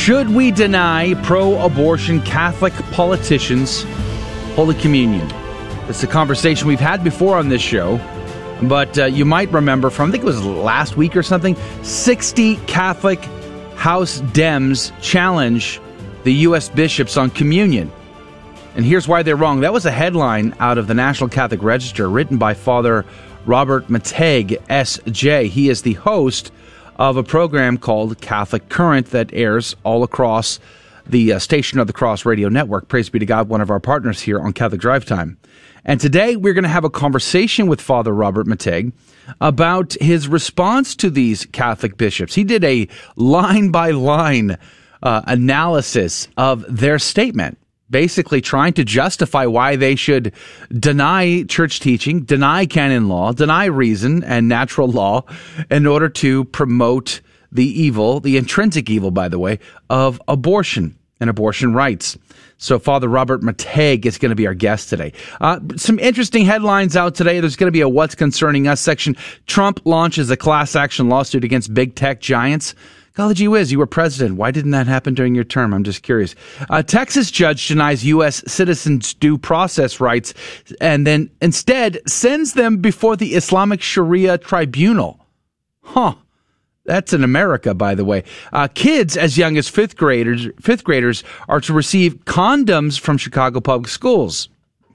Should we deny pro abortion Catholic politicians Holy Communion? It's a conversation we've had before on this show, but uh, you might remember from, I think it was last week or something, 60 Catholic House Dems challenge the U.S. bishops on communion. And here's why they're wrong. That was a headline out of the National Catholic Register written by Father Robert McTeigue, S.J. He is the host of a program called Catholic Current that airs all across the uh, Station of the Cross radio network. Praise be to God, one of our partners here on Catholic Drive Time. And today we're going to have a conversation with Father Robert McTeigue about his response to these Catholic bishops. He did a line by line analysis of their statement basically trying to justify why they should deny church teaching, deny canon law, deny reason and natural law in order to promote the evil, the intrinsic evil, by the way, of abortion and abortion rights. So Father Robert McTeigue is going to be our guest today. Uh, some interesting headlines out today. There's going to be a What's Concerning Us section. Trump launches a class action lawsuit against big tech giants. Golly gee whiz, you were president. Why didn't that happen during your term? I'm just curious. A Texas judge denies U.S. citizens due process rights and then instead sends them before the Islamic Sharia tribunal. Huh. That's in America, by the way. Uh, kids as young as fifth graders, fifth graders are to receive condoms from Chicago public schools.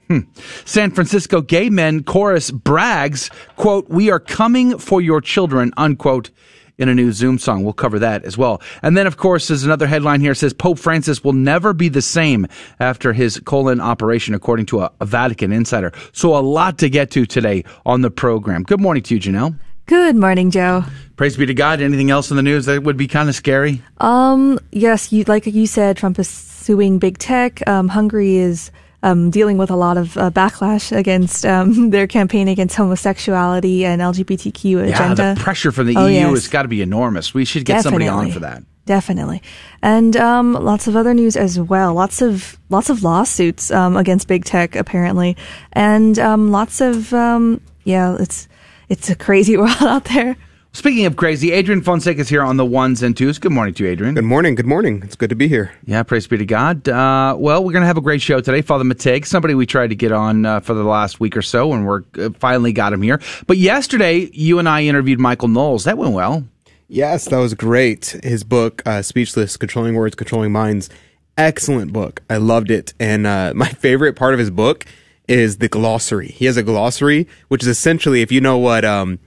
Hmm. San Francisco gay men chorus brags, quote, we are coming for your children, unquote, in a new Zoom song. We'll cover that as well. And then, of course, there's another headline here says Pope Francis will never be the same after his colon operation, according to a, a Vatican insider. So a lot to get to today on the program. Good morning to you, Janelle. Good morning, Joe. Praise be to God. Anything else in the news that would be kind of scary? Um, yes, you like you said, Trump is suing big tech. Um, Hungary is um, dealing with a lot of uh, backlash against um, their campaign against homosexuality and LGBTQ agenda. Yeah, the pressure from the oh, EU yes. has got to be enormous. We should get Definitely. somebody on for that. Definitely, and um, lots of other news as well. Lots of lots of lawsuits um, against big tech apparently, and um, lots of um, yeah, it's it's a crazy world out there. Speaking of crazy, Adrian Fonseca is here on the ones and twos. Good morning to you, Adrian. Good morning. Good morning. It's good to be here. Yeah, praise be to God. Uh, well, we're going to have a great show today. Father McTeigue, somebody we tried to get on uh, for the last week or so, and we're uh, finally got him here. But yesterday, you and I interviewed Michael Knowles. That went well. Yes, that was great. His book, uh, Speechless Controlling Words, Controlling Minds, excellent book. I loved it. And uh, my favorite part of his book is the glossary. He has a glossary, which is essentially, if you know what. Um,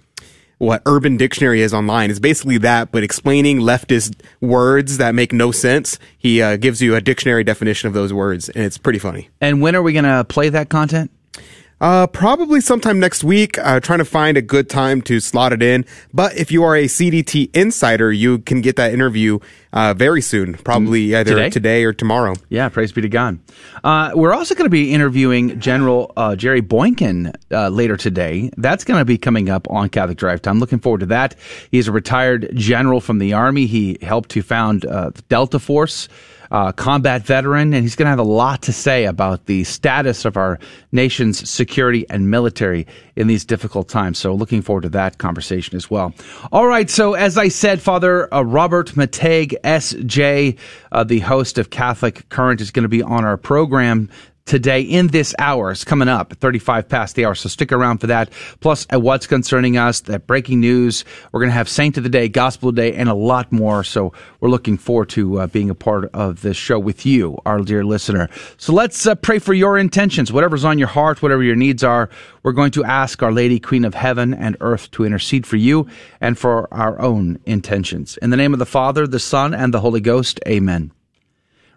what Urban Dictionary is online. It's basically that, but explaining leftist words that make no sense. He uh, gives you a dictionary definition of those words, and it's pretty funny. And when are we going to play that content? Uh, probably sometime next week. Uh, trying to find a good time to slot it in. But if you are a CDT insider, you can get that interview uh, very soon, probably either Today? today or tomorrow. Yeah, praise be to God. Uh, we're also going to be interviewing General uh, Jerry Boykin uh, later today. That's going to be coming up on Catholic Drive Time. Looking forward to that. He's a retired general from the Army. He helped to found uh, Delta Force. Uh, combat veteran, and he's going to have a lot to say about the status of our nation's security and military in these difficult times. So, looking forward to that conversation as well. All right. So, as I said, Father uh, Robert McTeigue, S.J., uh, the host of Catholic Current, is going to be on our program today in this hour. It's coming up at 35 past the hour. So stick around for that. Plus, at what's concerning us, that breaking news. We're going to have Saint of the Day, Gospel of the Day, and a lot more. So we're looking forward to uh, being a part of this show with you, our dear listener. So let's uh, pray for your intentions, whatever's on your heart, whatever your needs are. We're going to ask Our Lady, Queen of Heaven and Earth, to intercede for you and for our own intentions. In the name of the Father, the Son, and the Holy Ghost, amen.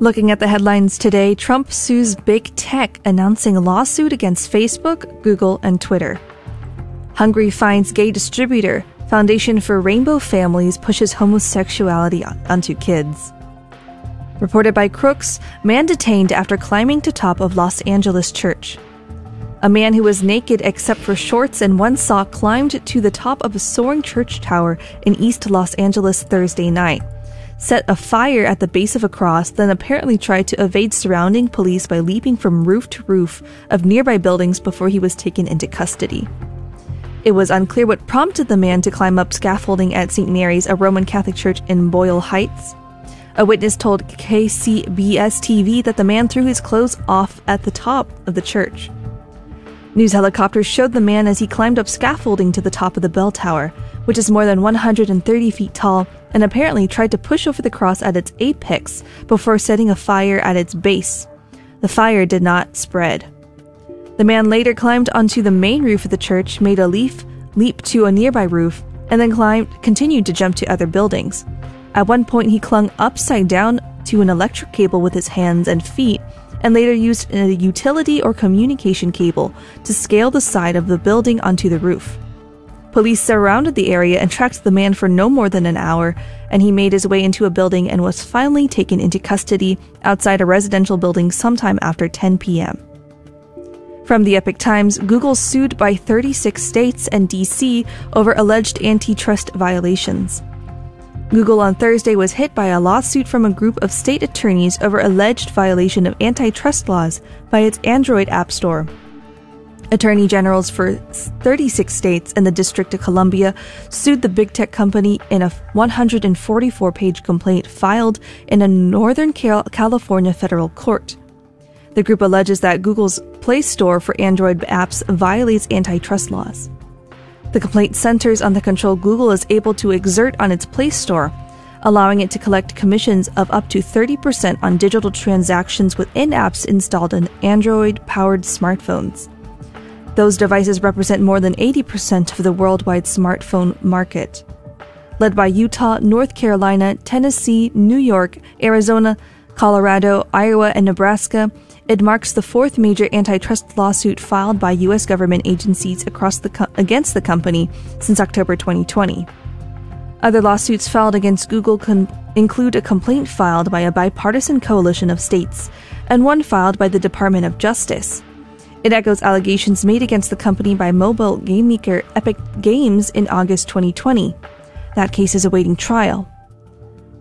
Looking at the headlines today, Trump sues big tech, announcing a lawsuit against Facebook, Google, and Twitter. Hungary finds gay distributor. Foundation for Rainbow Families pushes homosexuality onto kids. Reported by Crux, man detained after climbing to top of Los Angeles church. A man who was naked except for shorts and one sock climbed to the top of a soaring church tower in East Los Angeles Thursday night, set a fire at the base of a cross, then apparently tried to evade surrounding police by leaping from roof to roof of nearby buildings before he was taken into custody. It was unclear what prompted the man to climb up scaffolding at St. Mary's, a Roman Catholic church in Boyle Heights. A witness told KCBS TV that the man threw his clothes off at the top of the church. News helicopters showed the man as he climbed up scaffolding to the top of the bell tower, which is more than 130 feet tall, and apparently tried to push over the cross at its apex before setting a fire at its base. The fire did not spread. The man later climbed onto the main roof of the church, made a leaf leap to a nearby roof, and then climbed continued to jump to other buildings. At one point he clung upside down to an electric cable with his hands and feet and later used a utility or communication cable to scale the side of the building onto the roof. Police surrounded the area and tracked the man for no more than an hour, and he made his way into a building and was finally taken into custody outside a residential building sometime after 10 p.m. From the Epoch Times, Google sued by 36 states and DC over alleged antitrust violations. Google on Thursday was hit by a lawsuit from a group of state attorneys over alleged violation of antitrust laws by its Android App Store. Attorney generals for 36 states and the District of Columbia sued the big tech company in a 144 page complaint filed in a Northern California federal court. The group alleges that Google's Play Store for Android apps violates antitrust laws. The complaint centers on the control Google is able to exert on its Play Store, allowing it to collect commissions of up to 30% on digital transactions within apps installed in Android powered smartphones. Those devices represent more than 80% of the worldwide smartphone market. Led by Utah, North Carolina, Tennessee, New York, Arizona, Colorado, Iowa, and Nebraska, it marks the fourth major antitrust lawsuit filed by U.S. government agencies across the co- against the company since October 2020. Other lawsuits filed against Google con- include a complaint filed by a bipartisan coalition of states and one filed by the Department of Justice. It echoes allegations made against the company by mobile game maker Epic Games in August 2020. That case is awaiting trial.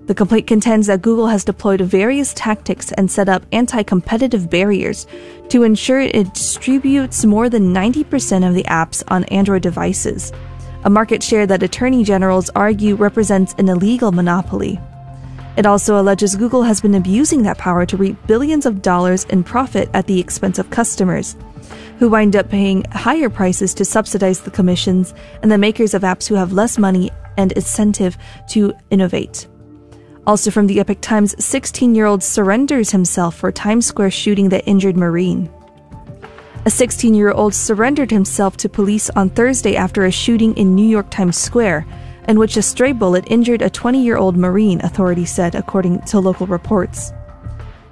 The complaint contends that Google has deployed various tactics and set up anti competitive barriers to ensure it distributes more than 90% of the apps on Android devices, a market share that attorney generals argue represents an illegal monopoly. It also alleges Google has been abusing that power to reap billions of dollars in profit at the expense of customers, who wind up paying higher prices to subsidize the commissions and the makers of apps who have less money and incentive to innovate. Also from the Epoch Times, 16 year old surrenders himself for Times Square shooting that injured Marine. A 16 year old surrendered himself to police on Thursday after a shooting in New York Times Square, in which a stray bullet injured a 20 year old Marine, authorities said, according to local reports.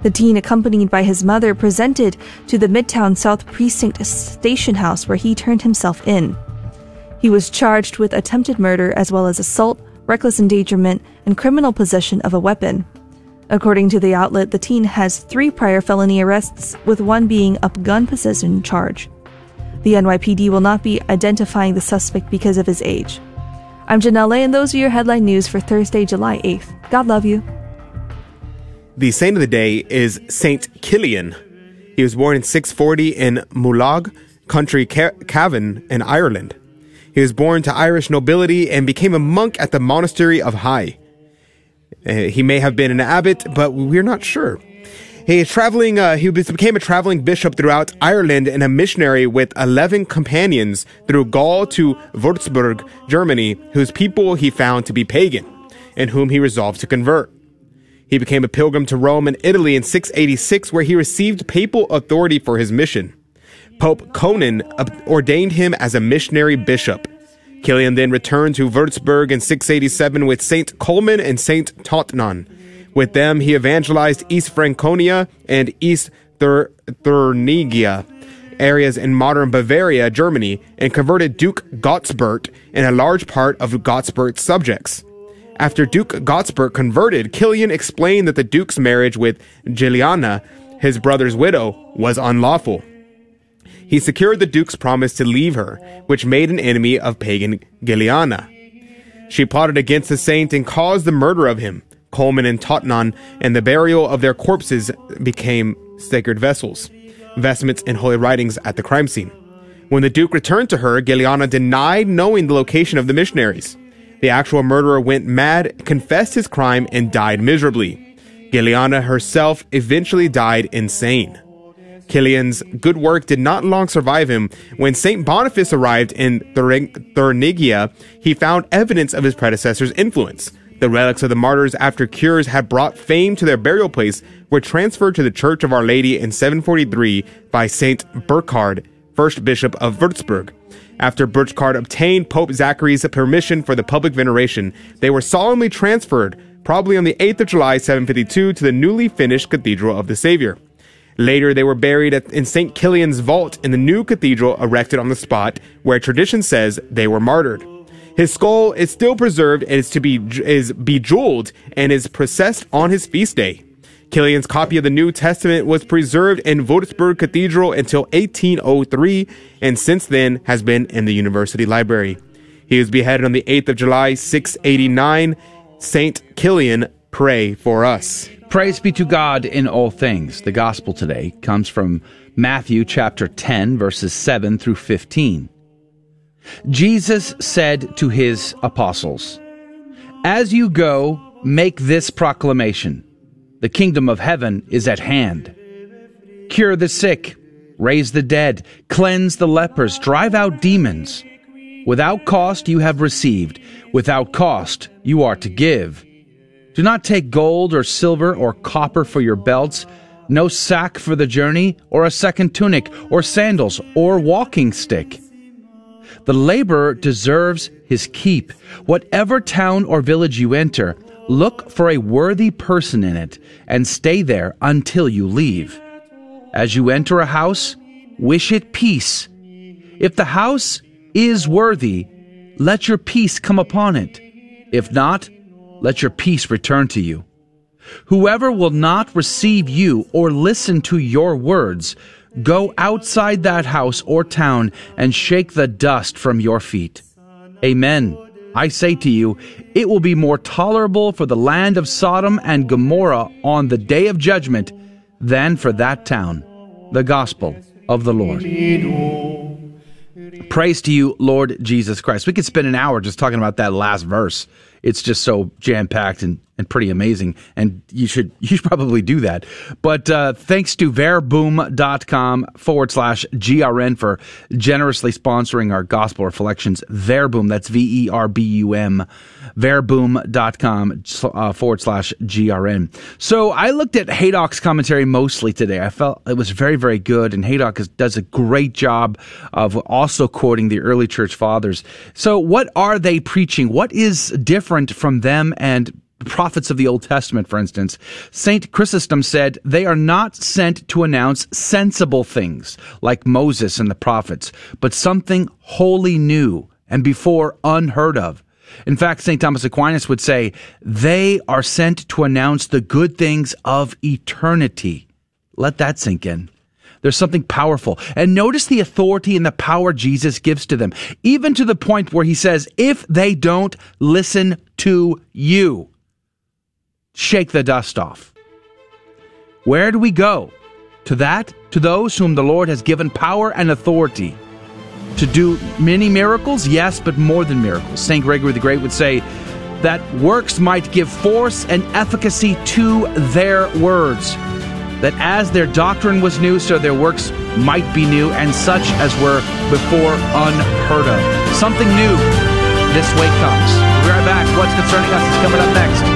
The teen, accompanied by his mother, presented to the Midtown South Precinct station house where he turned himself in. He was charged with attempted murder as well as assault, reckless endangerment, and criminal possession of a weapon. According to the outlet, the teen has three prior felony arrests, with one being a gun possession charge. The NYPD will not be identifying the suspect because of his age. I'm Janelle, and those are your headline news for Thursday, July 8th. God love you. The saint of the day is Saint Kilian. He was born in 640 in Mullagh, County Cavan in Ireland. He was born to Irish nobility and became a monk at the monastery of Hy. Uh, he may have been an abbot, but we're not sure. He traveling. Uh, he became a traveling bishop throughout Ireland and a missionary with eleven companions through Gaul to Würzburg, Germany, whose people he found to be pagan. and whom he resolved to convert. He became a pilgrim to Rome and Italy in 686, where he received papal authority for his mission. Pope Conon ordained him as a missionary bishop. Kilian then returned to Würzburg in 687 with Saint Colman and Saint Totnan. With them, he evangelized East Franconia and East Thur- Thuringia, areas in modern Bavaria, Germany, and converted Duke Gottsbert and a large part of Gottsbert's subjects. After Duke Gottsbert converted, Kilian explained that the Duke's marriage with Giliana, his brother's widow, was unlawful. He secured the Duke's promise to leave her, which made an enemy of pagan Giliana. She plotted against the saint and caused the murder of him. Colman and Totnan, and the burial of their corpses became sacred vessels, vestments, and holy writings at the crime scene. When the Duke returned to her, Giliana denied knowing the location of the missionaries. The actual murderer went mad, confessed his crime, and died miserably. Giliana herself eventually died insane. Kilian's good work did not long survive him. When St. Boniface arrived in Thuringia, he found evidence of his predecessor's influence. The relics of the martyrs after cures had brought fame to their burial place were transferred to the Church of Our Lady in 743 by Saint Burkhard, first bishop of Würzburg. After Burchard obtained Pope Zachary's permission for the public veneration, they were solemnly transferred, probably on the 8th of July 752, to the newly finished Cathedral of the Savior. Later, they were buried in St. Kilian's vault in the new cathedral erected on the spot where tradition says they were martyred. His skull is still preserved and is to be is bejeweled and is processed on his feast day. Kilian's copy of the New Testament was preserved in Würzburg Cathedral until 1803 and since then has been in the university library. He was beheaded on the 8th of July 689. Saint Kilian, pray for us. Praise be to God in all things. The gospel today comes from Matthew chapter 10 verses 7 through 15. Jesus said to his apostles, As you go, make this proclamation The kingdom of heaven is at hand. Cure the sick, raise the dead, cleanse the lepers, drive out demons. Without cost you have received, without cost you are to give. Do not take gold or silver or copper for your belts, no sack for the journey, or a second tunic, or sandals, or walking stick the laborer deserves his keep. Whatever town or village you enter, look for a worthy person in it and stay there until you leave. As you enter a house, wish it peace. If the house is worthy, let your peace come upon it. If not, let your peace return to you. Whoever will not receive you or listen to your words Go outside that house or town and shake the dust from your feet. Amen. I say to you, it will be more tolerable for the land of Sodom and Gomorrah on the day of judgment than for that town. The Gospel of the Lord. Praise to you, Lord Jesus Christ. We could spend an hour just talking about that last verse. It's just so jam packed and and pretty amazing. And you should you should probably do that. But uh, thanks to verbum.com forward slash GRN for generously sponsoring our gospel reflections. Verbum, that's V E R B U M, verbum.com uh, forward slash GRN. So I looked at Haydock's commentary mostly today. I felt it was very, very good. And Haydock is, does a great job of also quoting the early church fathers. So what are they preaching? What is different from them and prophets of the Old Testament, for instance, St. Chrysostom said, they are not sent to announce sensible things like Moses and the prophets, but something wholly new and before unheard of. In fact, St. Thomas Aquinas would say, they are sent to announce the good things of eternity. Let that sink in. There's something powerful. And notice the authority and the power Jesus gives to them, even to the point where he says, if they don't listen to you, shake the dust off. Where do we go? To that, to those whom the Lord has given power and authority to do many miracles? Yes, but more than miracles. St. Gregory the Great would say that works might give force and efficacy to their words. That as their doctrine was new, so their works might be new, and such as were before unheard of. Something new this way comes. be right back. What's concerning us is coming up next.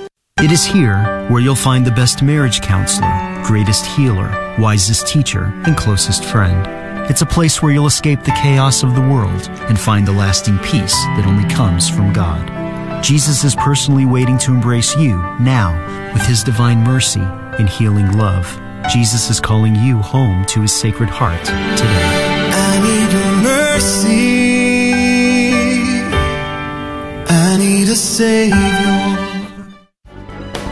It is here where you'll find the best marriage counselor, greatest healer, wisest teacher, and closest friend. It's a place where you'll escape the chaos of the world and find the lasting peace that only comes from God. Jesus is personally waiting to embrace you now with his divine mercy and healing love. Jesus is calling you home to his sacred heart today. I need your mercy. I need a savior.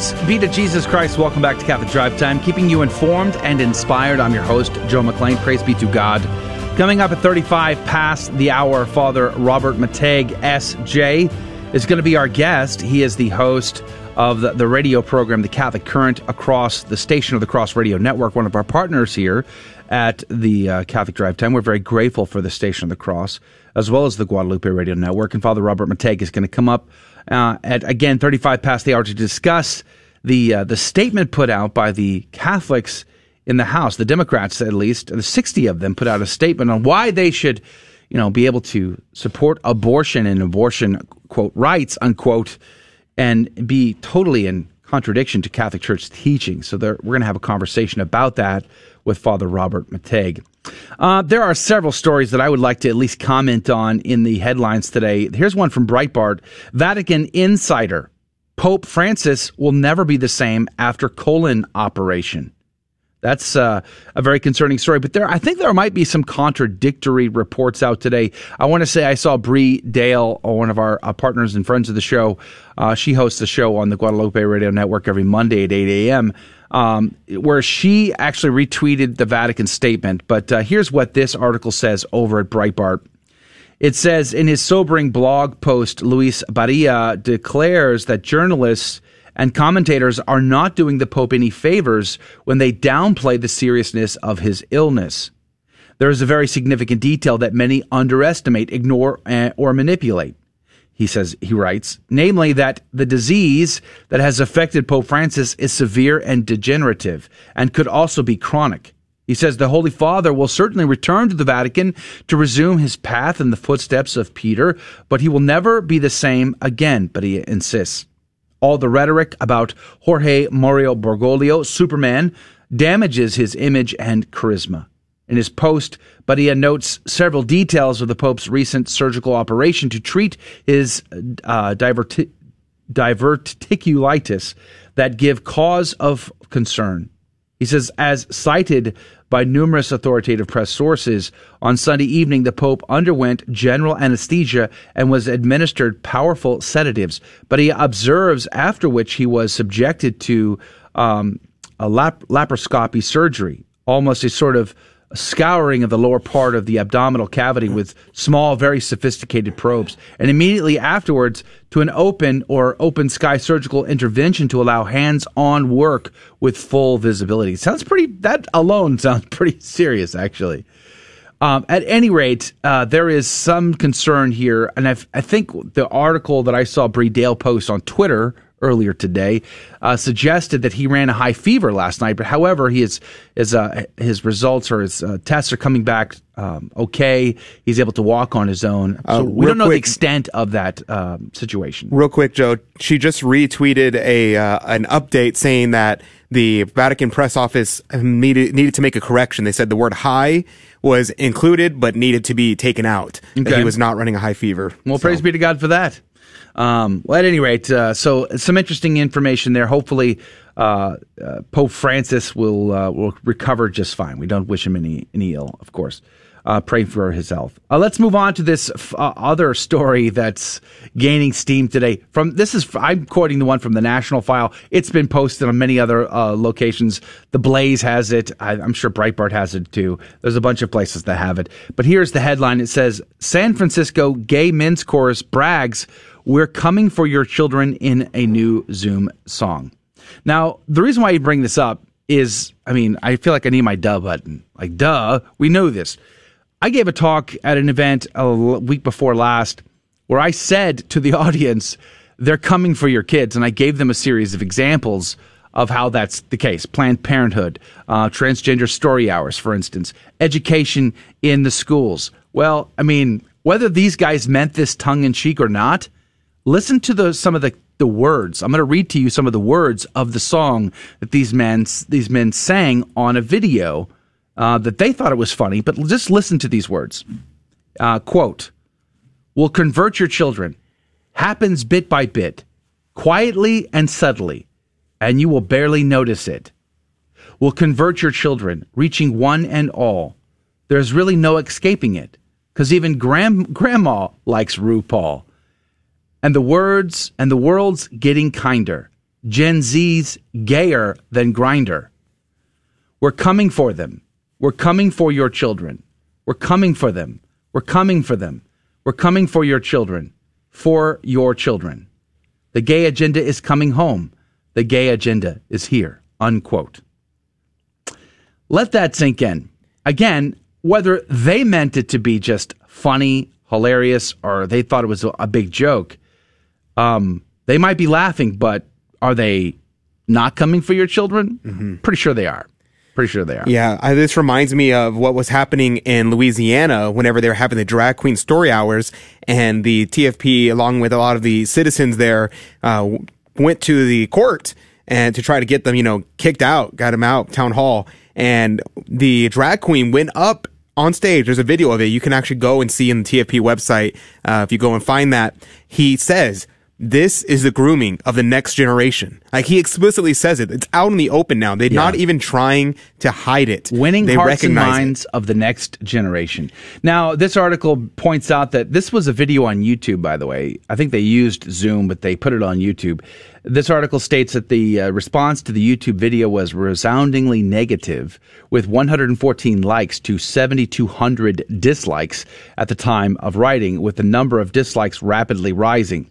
Praise be to Jesus Christ. Welcome back to Catholic Drive Time, keeping you informed and inspired. I'm your host, Joe McClane. Praise be to God. Coming up at 35 past the hour, Father Robert McTeigue, S.J., is going to be our guest. He is the host of the, the radio program, The Catholic Current, across the station of the Cross Radio Network, one of our partners here at the uh, Catholic Drive Time. We're very grateful for the station of the Cross, as well as the Guadalupe Radio Network. And Father Robert McTeigue is going to come up uh, at again 35 past the hour to discuss the uh, the statement put out by the Catholics in the House, the Democrats at least, the 60 of them put out a statement on why they should, you know, be able to support abortion and abortion quote rights unquote, and be totally in contradiction to Catholic Church teaching. So we're going to have a conversation about that with Father Robert McTeigue. Uh, there are several stories that I would like to at least comment on in the headlines today. Here's one from Breitbart Vatican Insider Pope Francis will never be the same after colon operation. That's uh, a very concerning story, but there, I think there might be some contradictory reports out today. I want to say I saw Bree Dail, uh, one of our uh, partners and friends of the show. Uh, she hosts a show on the Guadalupe Radio Network every Monday at 8 a.m um, where she actually retweeted the Vatican statement. But uh, here's what this article says over at Breitbart. It says in his sobering blog post, Luis Badilla declares that journalists and commentators are not doing the Pope any favors when they downplay the seriousness of his illness. There is a very significant detail that many underestimate, ignore, uh, or manipulate he says, he writes, namely that the disease that has affected Pope Francis is severe and degenerative and could also be chronic. He says the Holy Father will certainly return to the Vatican to resume his path in the footsteps of Peter, but he will never be the same again, but he insists. All the rhetoric about Jorge Mario Bergoglio, Superman, damages his image and charisma. In his post, Badilla notes several details of the Pope's recent surgical operation to treat his uh, diverti- diverticulitis that give cause of concern. He says, as cited by numerous authoritative press sources, on Sunday evening, the Pope underwent general anesthesia and was administered powerful sedatives. But he observes after which he was subjected to um, a lap- laparoscopy surgery, almost a sort of scouring of the lower part of the abdominal cavity with small, very sophisticated probes, and immediately afterwards to an open or open sky surgical intervention to allow hands on work with full visibility. Sounds pretty, that alone sounds pretty serious, actually. Um, at any rate, uh, there is some concern here, and I've, i think the article that I saw Bree Dail post on Twitter earlier today, uh, suggested that he ran a high fever last night. But however, he is, his, uh, his results or his uh, tests are coming back um, okay. He's able to walk on his own. So Uh, we don't know quick- the extent of that um, situation. Real quick, Joe. She just retweeted a uh, an update saying that the Vatican press office needed needed to make a correction. They said the word high was included but needed to be taken out. That he was not running a high fever. Well, So- praise be to God for that. Um, well, at any rate, uh, so some interesting information there. Hopefully, uh, uh, Pope Francis will uh, will recover just fine. We don't wish him any any ill, of course. Uh, pray for his health. Uh, let's move on to this f- other story that's gaining steam today. From this is I'm quoting the one from the National File. It's been posted on many other locations. The Blaze has it. I, I'm sure Breitbart has it too. There's a bunch of places that have it. But here's the headline. It says San Francisco gay men's chorus brags, "We're coming for your children in a new Zoom song." Now, the reason why I bring this up is, I mean, I feel like I need my duh button. Like, duh, we know this. I gave a talk at an event a week before last where I said to the audience, they're coming for your kids. And I gave them a series of examples of how that's the case. Planned Parenthood, uh, transgender story hours, for instance, education in the schools. Well, I mean, whether these guys meant this tongue in cheek or not, listen to the some of the the words. I'm going to read to you some of the words of the song that these men these men sang on a video uh, that they thought it was funny. But just listen to these words. Uh, quote: "Will convert your children. Happens bit by bit, quietly and subtly, and you will barely notice it. Will convert your children, reaching one and all. There's really no escaping it, because even grand, grandma likes RuPaul." And the words and the world's getting kinder. Gen Z's gayer than Grindr. We're coming for them. We're coming for your children. We're coming for them. We're coming for them. We're coming for your children. For your children. The gay agenda is coming home. The gay agenda is here. Unquote. Let that sink in. Again, whether they meant it to be just funny, hilarious, or they thought it was a, a big joke, um, they might be laughing, but are they not coming for your children? Pretty sure they are. Pretty sure they are. Yeah, I, this reminds me of what was happening in Louisiana whenever they were having the drag queen story hours, and the TFP, along with a lot of the citizens there, uh, went to the court and to try to get them, you know, kicked out, got them out, town hall, and the drag queen went up on stage. There's a video of it. You can actually go and see in the TFP website uh, if you go and find that. He says. This is the grooming of the next generation. Like he explicitly says it. It's out in the open now. They're not even trying to hide it. Winning they hearts and recognize it. minds of the next generation. Now, this article points out that this was a video on YouTube, by the way. I think they used Zoom, but they put it on YouTube. This article states that the uh, response to the YouTube video was resoundingly negative, with 114 likes to 7,200 dislikes at the time of writing, with the number of dislikes rapidly rising.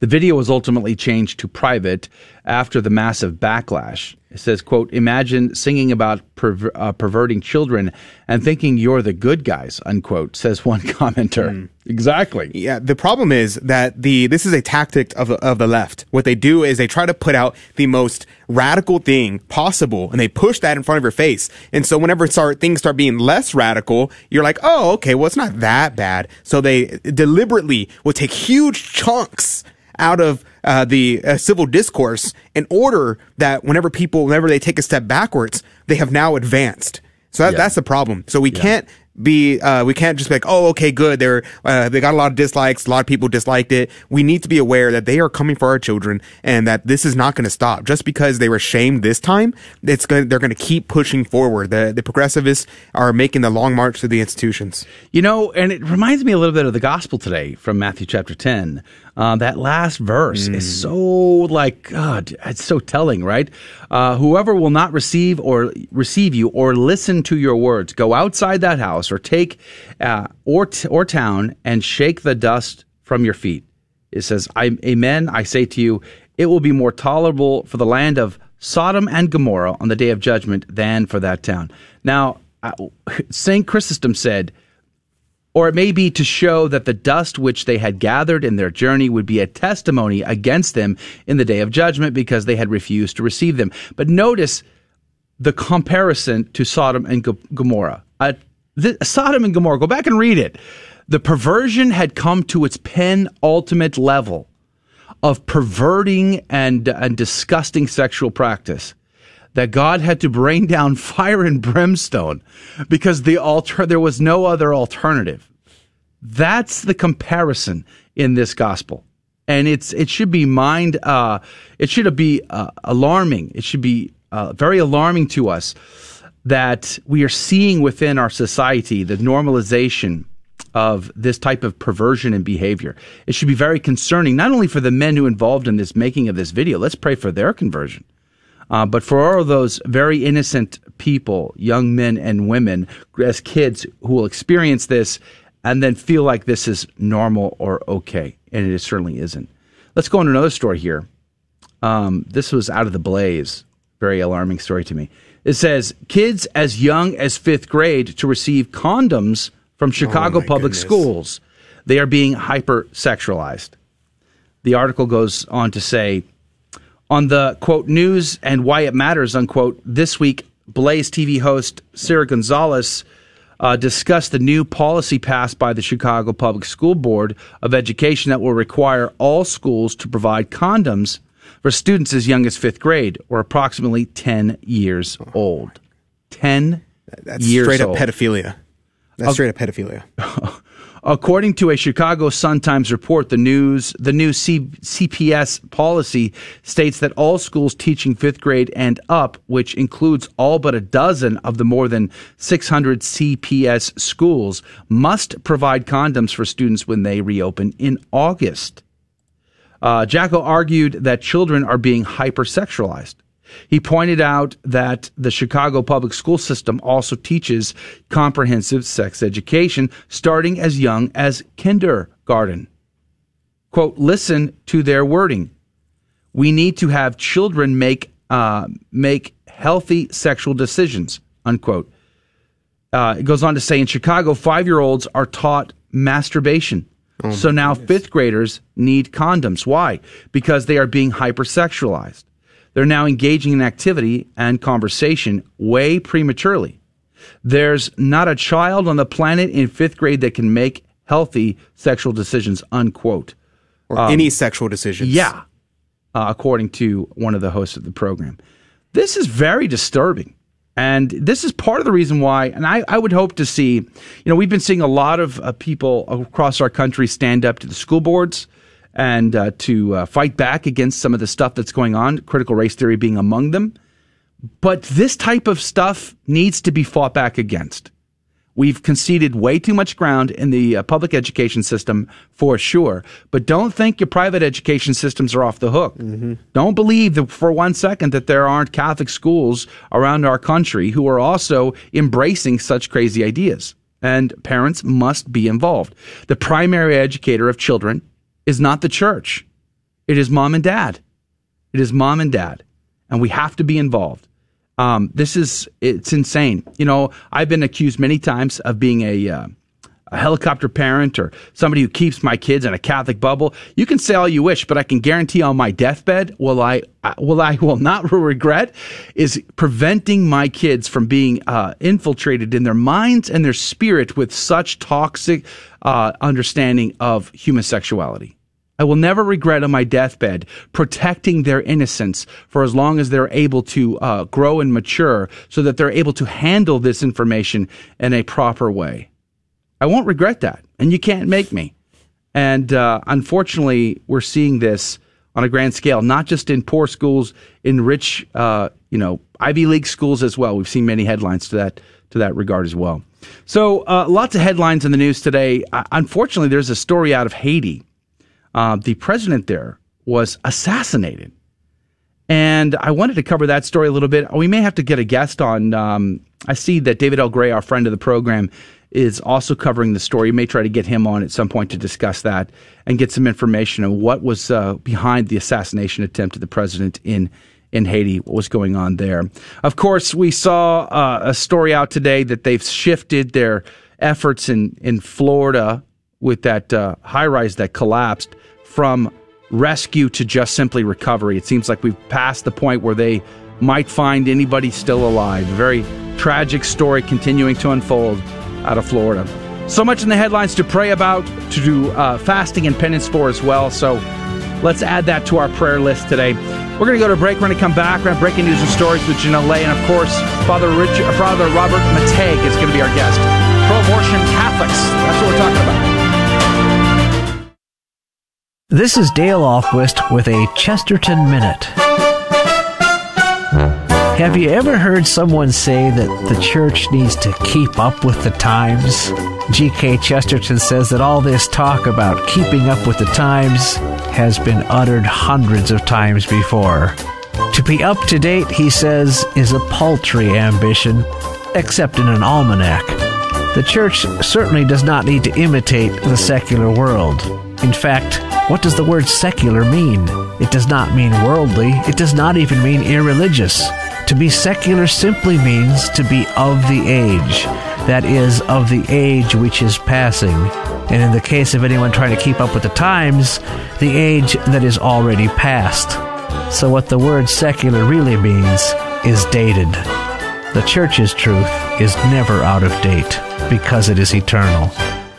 The video was ultimately changed to private after the massive backlash. It says, quote, imagine singing about perver- uh, perverting children and thinking you're the good guys, unquote, says one commenter. Exactly. Yeah, the problem is that the this is a tactic of of the left. What they do is they try to put out the most radical thing possible, and they push that in front of your face. And so whenever start things start being less radical, you're like, oh, okay, well, it's not that bad. So they deliberately will take huge chunks out of uh, the uh, civil discourse in order that whenever people, whenever they take a step backwards, they have now advanced. So that, Yeah. that's the problem. So we can't be, uh, we can't just be like, oh, okay, good. They're, uh, they got a lot of dislikes. A lot of people disliked it. We need to be aware that they are coming for our children and that this is not going to stop. Just because they were shamed this time, it's going, they're going to keep pushing forward. The, the progressivists are making the long march to the institutions. You know, and it reminds me a little bit of the gospel today from Matthew chapter 10. Uh, that last verse is so like, God, it's so telling, right? Uh, whoever will not receive or receive you or listen to your words, go outside that house or take, uh, or, t- or town and shake the dust from your feet. It says, I, Amen, I say to you, it will be more tolerable for the land of Sodom and Gomorrah on the day of judgment than for that town. Now, uh, St. Chrysostom said, or it may be to show that the dust which they had gathered in their journey would be a testimony against them in the day of judgment because they had refused to receive them. But notice the comparison to Sodom and Gomorrah. Uh, th- Sodom and Gomorrah, go back and read it. The perversion had come to its penultimate level of perverting and, and disgusting sexual practice. that God had to bring down fire and brimstone because the alter there was no other alternative. That's the comparison in this gospel, and it's it should be mind uh, it should be uh, alarming. It should be uh, very alarming to us that we are seeing within our society the normalization of this type of perversion and behavior. It should be very concerning, not only for the men who involved in this making of this video. Let's pray for their conversion. Uh, but for all those very innocent people, young men and women, as kids who will experience this and then feel like this is normal or okay, and it certainly isn't. Let's go on to another story here. Um, this was out of the blaze. Very alarming story to me. It says kids as young as fifth grade to receive condoms from Chicago Oh public goodness. schools. They are being hypersexualized. The article goes on to say on the quote news and why it matters unquote this week blaze tv host sarah gonzales uh, discussed the new policy passed by the chicago public school board of education that will require all schools to provide condoms for students as young as fifth grade or approximately 10 years old 10 That's years straight up old. pedophilia. That's straight up pedophilia. According to a Chicago Sun-Times report, the news the new C- CPS policy states that all schools teaching 5th grade and up, which includes all but a dozen of the more than 600 CPS schools, must provide condoms for students when they reopen in August. Uh, Jacko argued that children are being hypersexualized. He pointed out that the Chicago public school system also teaches comprehensive sex education starting as young as kindergarten. Quote, listen to their wording. We need to have children make, uh, make healthy sexual decisions, unquote. Uh, it goes on to say in Chicago, five year olds are taught masturbation. So now fifth graders need condoms. Why? Because they are being hypersexualized. They're now engaging in activity and conversation way prematurely. There's not a child on the planet in fifth grade that can make healthy sexual decisions, unquote. Or Um, any sexual decisions. Yeah, uh, according to one of the hosts of the program. This is very disturbing. And this is part of the reason why, and I, I would hope to see, you know, we've been seeing a lot of uh, people across our country stand up to the school boards and uh, to uh, fight back against some of the stuff that's going on, critical race theory being among them. But this type of stuff needs to be fought back against. We've conceded way too much ground in the uh, public education system for sure. But don't think your private education systems are off the hook. Don't believe that for one second that there aren't Catholic schools around our country who are also embracing such crazy ideas. And parents must be involved. The primary educator of children is not the church. It is mom and dad. It is mom and dad. And we have to be involved. Um, this is it's insane. You know, I've been accused many times of being a, uh, a helicopter parent or somebody who keeps my kids in a Catholic bubble. You can say all you wish, but I can guarantee on my deathbed, will I, will I will not regret is preventing my kids from being uh, infiltrated in their minds and their spirit with such toxic uh, understanding of human sexuality. I will never regret on my deathbed protecting their innocence for as long as they're able to uh, grow and mature so that they're able to handle this information in a proper way. I won't regret that, and you can't make me. And uh, unfortunately, we're seeing this on a grand scale, not just in poor schools, in rich, uh, you know, Ivy League schools as well. We've seen many headlines to that to that regard as well. So, uh, lots of headlines in the news today. Uh, unfortunately, there's a story out of Haiti uh, the president there was assassinated. And I wanted to cover that story a little bit. We may have to get a guest on. Um, I see that David L. Gray, our friend of the program, is also covering the story. You may try to get him on at some point to discuss that and get some information on what was uh, behind the assassination attempt of the president in in Haiti, what was going on there. Of course, we saw uh, a story out today that they've shifted their efforts in, in Florida with that uh, high rise that collapsed from rescue to just simply recovery. It seems like we've passed the point where they might find anybody still alive. A very tragic story continuing to unfold out of Florida. So much in the headlines to pray about, to do uh, fasting and penance for as well. So let's add that to our prayer list today. We're going to go to break. We're going to come back. We're going to breaking news and stories with Janelle Lay. And of course, Father, Rich, Father Robert McTeigue is going to be our guest. Pro abortion Catholics. That's what we're talking about. This is Dale Ahlquist with a Chesterton Minute. Have you ever heard someone say that the church needs to keep up with the times? G.K. Chesterton says that all this talk about keeping up with the times has been uttered hundreds of times before. To be up to date, he says, is a paltry ambition, except in an almanac. The church certainly does not need to imitate the secular world. In fact, what does the word secular mean? It does not mean worldly, it does not even mean irreligious. To be secular simply means to be of the age, that is, of the age which is passing. And in the case of anyone trying to keep up with the times, the age that is already past. So, what the word secular really means is dated. The church's truth is never out of date because it is eternal.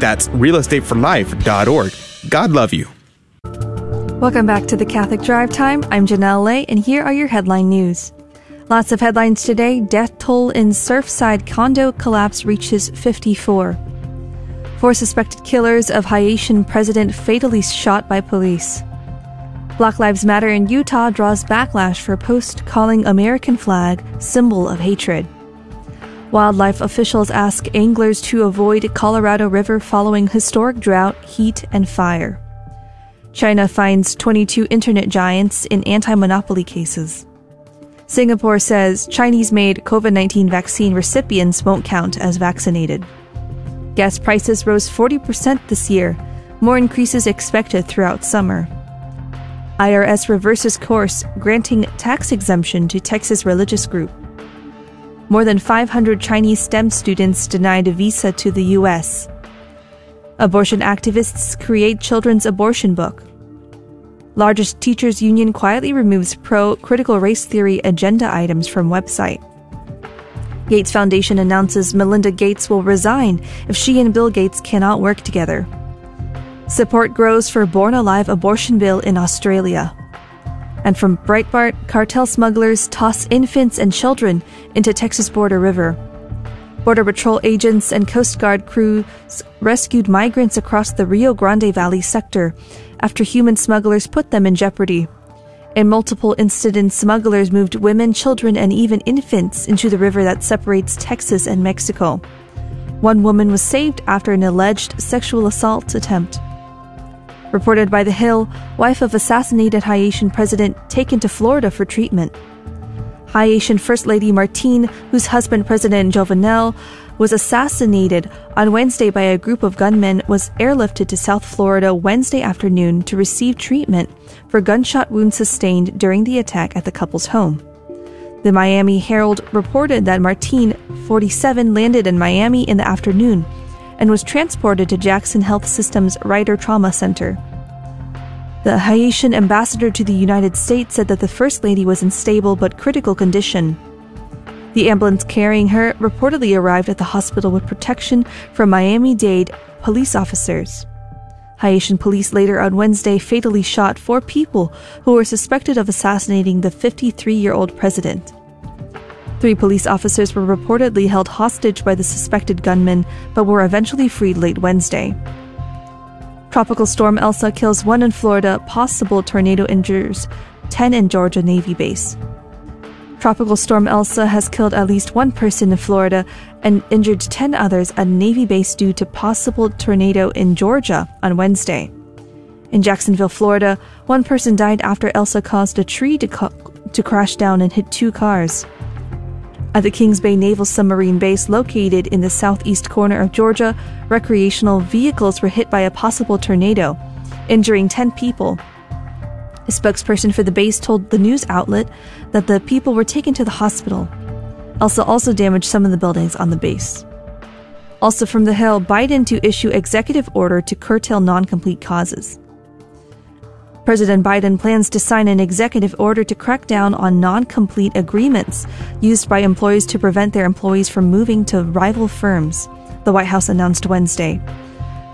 That's realestateforlife.org. God love you. Welcome back to the Catholic Drive Time. I'm Janelle Lay, and here are your headline news. Lots of headlines today. Death toll in Surfside condo collapse reaches 54. Four suspected killers of Haitian president fatally shot by police. Black Lives Matter in Utah draws backlash for post calling American flag symbol of hatred. Wildlife officials ask anglers to avoid Colorado River following historic drought, heat, and fire. China finds 22 internet giants in anti monopoly cases. Singapore says Chinese made COVID 19 vaccine recipients won't count as vaccinated. Gas prices rose 40% this year, more increases expected throughout summer. IRS reverses course, granting tax exemption to Texas religious group. More than 500 Chinese STEM students denied a visa to the U.S. Abortion activists create children's abortion book. Largest teachers union quietly removes pro critical race theory agenda items from website. Gates Foundation announces Melinda Gates will resign if she and Bill Gates cannot work together. Support grows for Born Alive abortion bill in Australia. And from Breitbart, cartel smugglers toss infants and children into Texas border river. Border Patrol agents and Coast Guard crews rescued migrants across the Rio Grande Valley sector after human smugglers put them in jeopardy. In multiple incidents, smugglers moved women, children, and even infants into the river that separates Texas and Mexico. One woman was saved after an alleged sexual assault attempt. Reported by The Hill, wife of assassinated Haitian president taken to Florida for treatment. Haitian First Lady Martine, whose husband, President Jovenel, was assassinated on Wednesday by a group of gunmen, was airlifted to South Florida Wednesday afternoon to receive treatment for gunshot wounds sustained during the attack at the couple's home. The Miami Herald reported that Martine, 47, landed in Miami in the afternoon and was transported to Jackson Health System's Ryder Trauma Center. The Haitian ambassador to the United States said that the First Lady was in stable but critical condition. The ambulance carrying her reportedly arrived at the hospital with protection from Miami Dade police officers. Haitian police later on Wednesday fatally shot four people who were suspected of assassinating the 53 year old president. Three police officers were reportedly held hostage by the suspected gunmen, but were eventually freed late Wednesday. Tropical storm Elsa kills one in Florida, possible tornado injures 10 in Georgia Navy base. Tropical storm Elsa has killed at least one person in Florida and injured 10 others at Navy base due to possible tornado in Georgia on Wednesday. In Jacksonville, Florida, one person died after Elsa caused a tree to, to crash down and hit two cars. At the Kings Bay Naval Submarine Base, located in the southeast corner of Georgia, recreational vehicles were hit by a possible tornado, injuring 10 people. A spokesperson for the base told the news outlet that the people were taken to the hospital. Elsa also damaged some of the buildings on the base. Also from the Hill, Biden to issue executive order to curtail non compete causes. President Biden plans to sign an executive order to crack down on non compete agreements used by employees to prevent their employees from moving to rival firms, the White House announced Wednesday.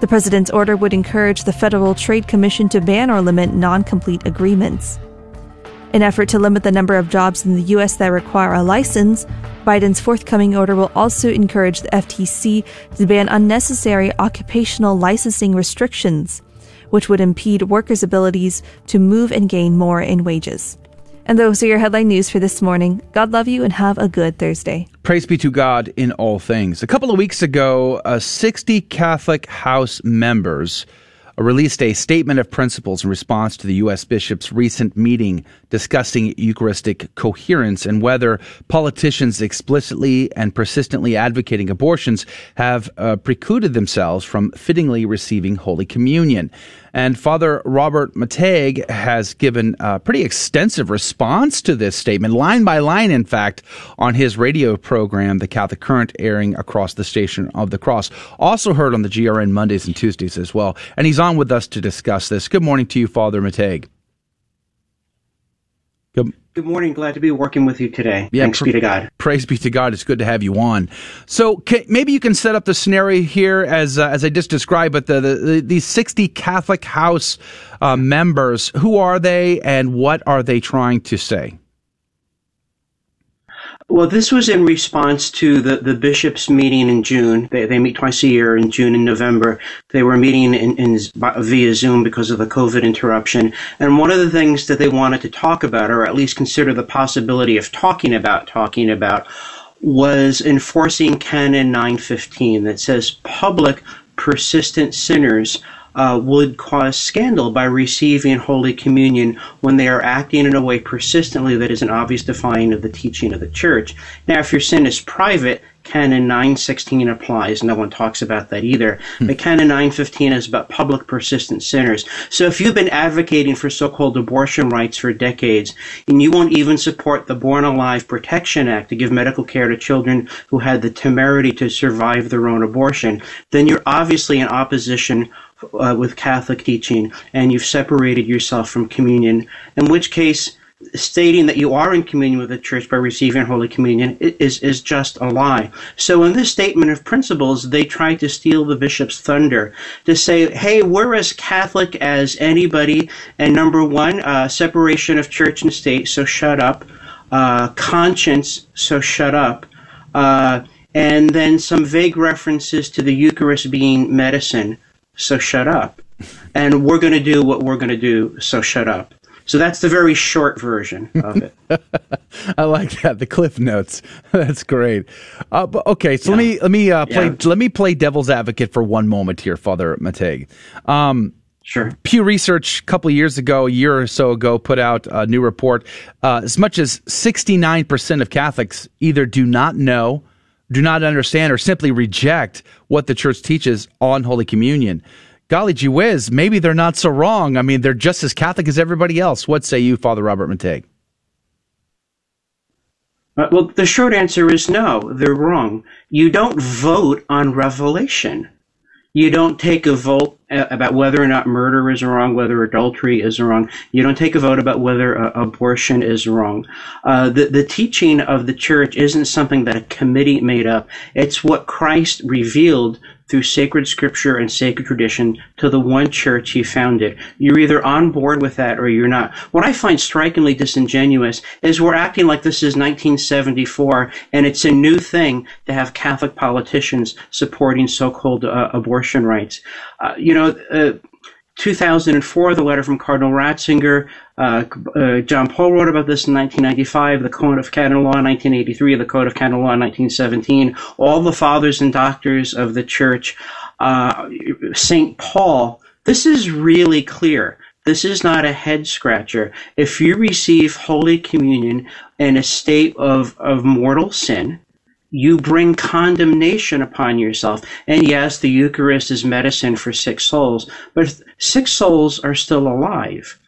The president's order would encourage the Federal Trade Commission to ban or limit non compete agreements. In effort to limit the number of jobs in the U.S. that require a license, Biden's forthcoming order will also encourage the FTC to ban unnecessary occupational licensing restrictions, which would impede workers' abilities to move and gain more in wages. And those are your headline news for this morning. God love you and have a good Thursday. Praise be to God in all things. A couple of weeks ago, uh, 60 Catholic House members released a statement of principles in response to the U.S. bishop's recent meeting discussing Eucharistic coherence and whether politicians explicitly and persistently advocating abortions have uh, precluded themselves from fittingly receiving Holy Communion. And Father Robert McTeigue has given a pretty extensive response to this statement, line by line, in fact, on his radio program, The Catholic Current, airing across the Station of the Cross. Also heard on the GRN Mondays and Tuesdays as well. And he's on with us to discuss this. Good morning to you, Father McTeigue. Good. Good morning. Glad to be working with you today. Yeah, Thanks pr- be to God. Praise be to God. It's good to have you on. So can, maybe you can set up the scenario here as uh, as I just described. But the, the, these sixty Catholic House uh, members, who are they, and what are they trying to say? Well, this was in response to the, the bishops' meeting in June. They, they meet twice a year in June and November. They were meeting in, in, via Zoom because of the COVID interruption. And one of the things that they wanted to talk about, or at least consider the possibility of talking about, talking about, was enforcing Canon 915 that says public persistent sinners uh, would cause scandal by receiving Holy Communion when they are acting in a way persistently that is an obvious defying of the teaching of the Church. Now, if your sin is private, Canon 916 applies. No one talks about that either. Hmm. But Canon 915 is about public persistent sinners. So if you've been advocating for so-called abortion rights for decades, and you won't even support the Born Alive Protection Act to give medical care to children who had the temerity to survive their own abortion, then you're obviously in opposition uh, with Catholic teaching and you've separated yourself from communion, in which case stating that you are in communion with the church by receiving Holy Communion is, is just a lie. So in this statement of principles, they try to steal the bishop's thunder to say, hey, we're as Catholic as anybody, and number one, uh, separation of church and state, so shut up. Uh, conscience, so shut up. Uh, and then some vague references to the Eucharist being medicine so shut up. And we're going to do what we're going to do, so shut up. So that's the very short version of it. I like that. The cliff notes. That's great. Uh, but okay, so yeah. let me let me uh, play yeah. let me play devil's advocate for one moment here, Father McTeigue. Um, Sure. Pew Research, a couple of years ago, a year or so ago, put out a new report. Uh, as much as 69% of Catholics either do not know do not understand or simply reject what the church teaches on Holy Communion. Golly gee whiz, maybe they're not so wrong. I mean, they're just as Catholic as everybody else. What say you, Father Robert McTeigue? Uh, well, the short answer is no, they're wrong. You don't vote on revelation. You don't take a vote about whether or not murder is wrong, whether adultery is wrong. You don't take a vote about whether uh, abortion is wrong. Uh, the, the teaching of the church isn't something that a committee made up. It's what Christ revealed through sacred scripture and sacred tradition to the one church he founded. You're either on board with that or you're not. What I find strikingly disingenuous is we're acting like this is 1974 and it's a new thing to have Catholic politicians supporting so-called uh, abortion rights. Uh, you know, uh, 2004, the letter from Cardinal Ratzinger. Uh, uh, John Paul wrote about this in 1995, the Code of Canon Law in 1983, the Code of Canon Law in 1917. All the fathers and doctors of the church, uh, St. Paul, this is really clear. This is not a head scratcher. If you receive Holy Communion in a state of, of mortal sin, you bring condemnation upon yourself. And yes, the Eucharist is medicine for sick souls, but sick souls are still alive.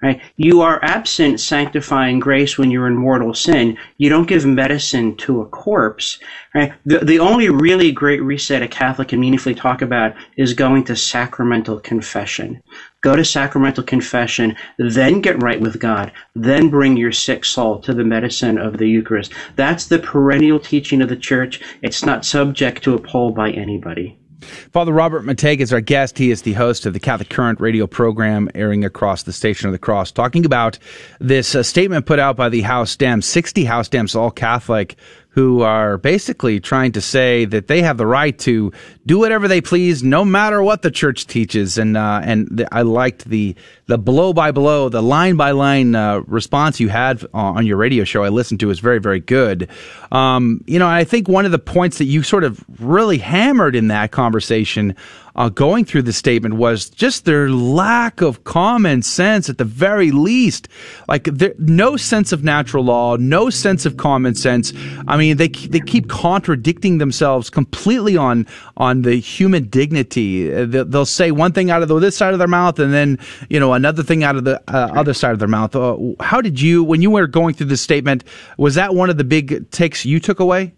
Right? You are absent sanctifying grace when you're in mortal sin. You don't give medicine to a corpse. Right? The, the only really great reset a Catholic can meaningfully talk about is going to sacramental confession. Go to sacramental confession, then get right with God, then bring your sick soul to the medicine of the Eucharist. That's the perennial teaching of the Church. It's not subject to a poll by anybody. Father Robert McTeigue is our guest. He is the host of the Catholic Current radio program airing across the Station of the Cross, talking about this uh, statement put out by the House Dems, 60 House Dems, all Catholic, who are basically trying to say that they have the right to do whatever they please, no matter what the church teaches. And uh, and the, I liked the the blow by blow, the line by line uh, response you had on your radio show. I listened to is very very good. Um, you know, I think one of the points that you sort of really hammered in that conversation uh, going through the statement was just their lack of common sense at the very least. Like there, no sense of natural law, no sense of common sense. I mean, they they keep contradicting themselves completely on on the human dignity. Uh, they'll say one thing out of the, this side of their mouth, and then you know another thing out of the uh, other side of their mouth. Uh, how did you, when you were going through this statement, was that one of the big takes you took away?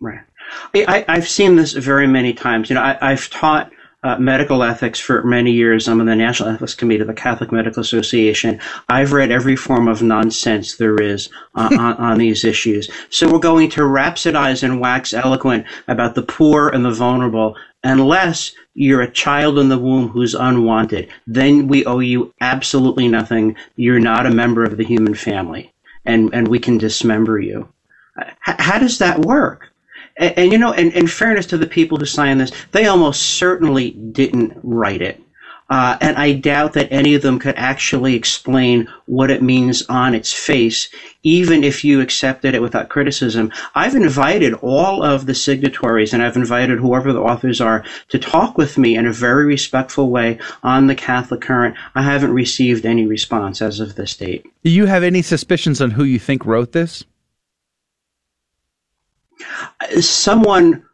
Right. I, have seen this very many times. You know, I, have taught uh, medical ethics for many years. I'm on the National Ethics Committee of the Catholic Medical Association. I've read every form of nonsense there is uh, on, on, these issues. So we're going to rhapsodize and wax eloquent about the poor and the vulnerable unless you're a child in the womb who's unwanted. Then we owe you absolutely nothing. You're not a member of the human family and, and we can dismember you. H- how does that work? And, and you know, in, in fairness to the people who signed this, they almost certainly didn't write it. Uh, and I doubt that any of them could actually explain what it means on its face, even if you accepted it without criticism. I've invited all of the signatories and I've invited whoever the authors are to talk with me in a very respectful way on the Catholic current. I haven't received any response as of this date. Do you have any suspicions on who you think wrote this? Someone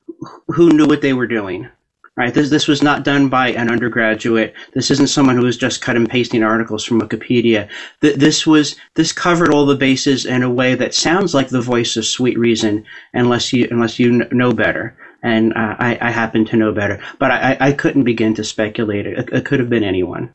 who knew what they were doing. Right. This this was not done by an undergraduate. This isn't someone who was just cut and pasting articles from Wikipedia. This was this covered all the bases in a way that sounds like the voice of sweet reason, unless you unless you know better. And uh, I, I happen to know better, but I, I couldn't begin to speculate. It, it could have been anyone.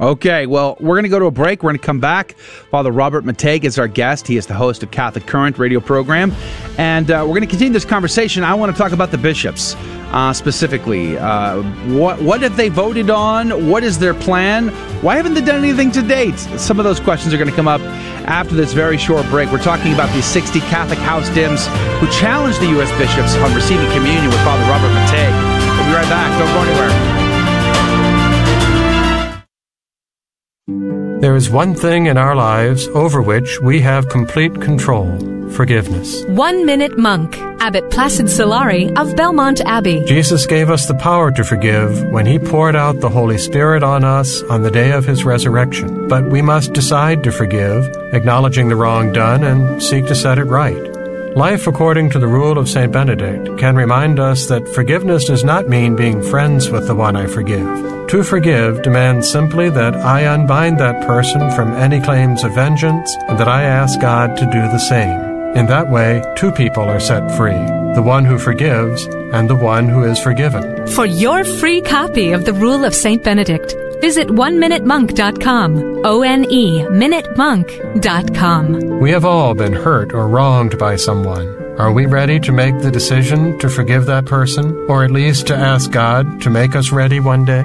Okay, well, we're going to go to a break. We're going to come back. Father Robert McTeigue is our guest. He is the host of Catholic Current radio program. And uh, we're going to continue this conversation. I want to talk about the bishops uh, specifically. Uh, what, what have they voted on? What is their plan? Why haven't they done anything to date? Some of those questions are going to come up after this very short break. We're talking about these 60 Catholic House Dems who challenged the U.S. bishops on receiving communion with Father Robert McTeigue. We'll be right back. Don't go anywhere. There is one thing in our lives over which we have complete control forgiveness. One Minute Monk, Abbot Placid Solari of Belmont Abbey. Jesus gave us the power to forgive when he poured out the Holy Spirit on us on the day of his resurrection. But we must decide to forgive, acknowledging the wrong done, and seek to set it right. Life according to the rule of St. Benedict can remind us that forgiveness does not mean being friends with the one I forgive. To forgive demands simply that I unbind that person from any claims of vengeance and that I ask God to do the same. In that way, two people are set free the one who forgives and the one who is forgiven. For your free copy of the Rule of St. Benedict, Visit oneminutemonk.com. O N E minutemonk.com. We have all been hurt or wronged by someone. Are we ready to make the decision to forgive that person, or at least to ask God to make us ready one day?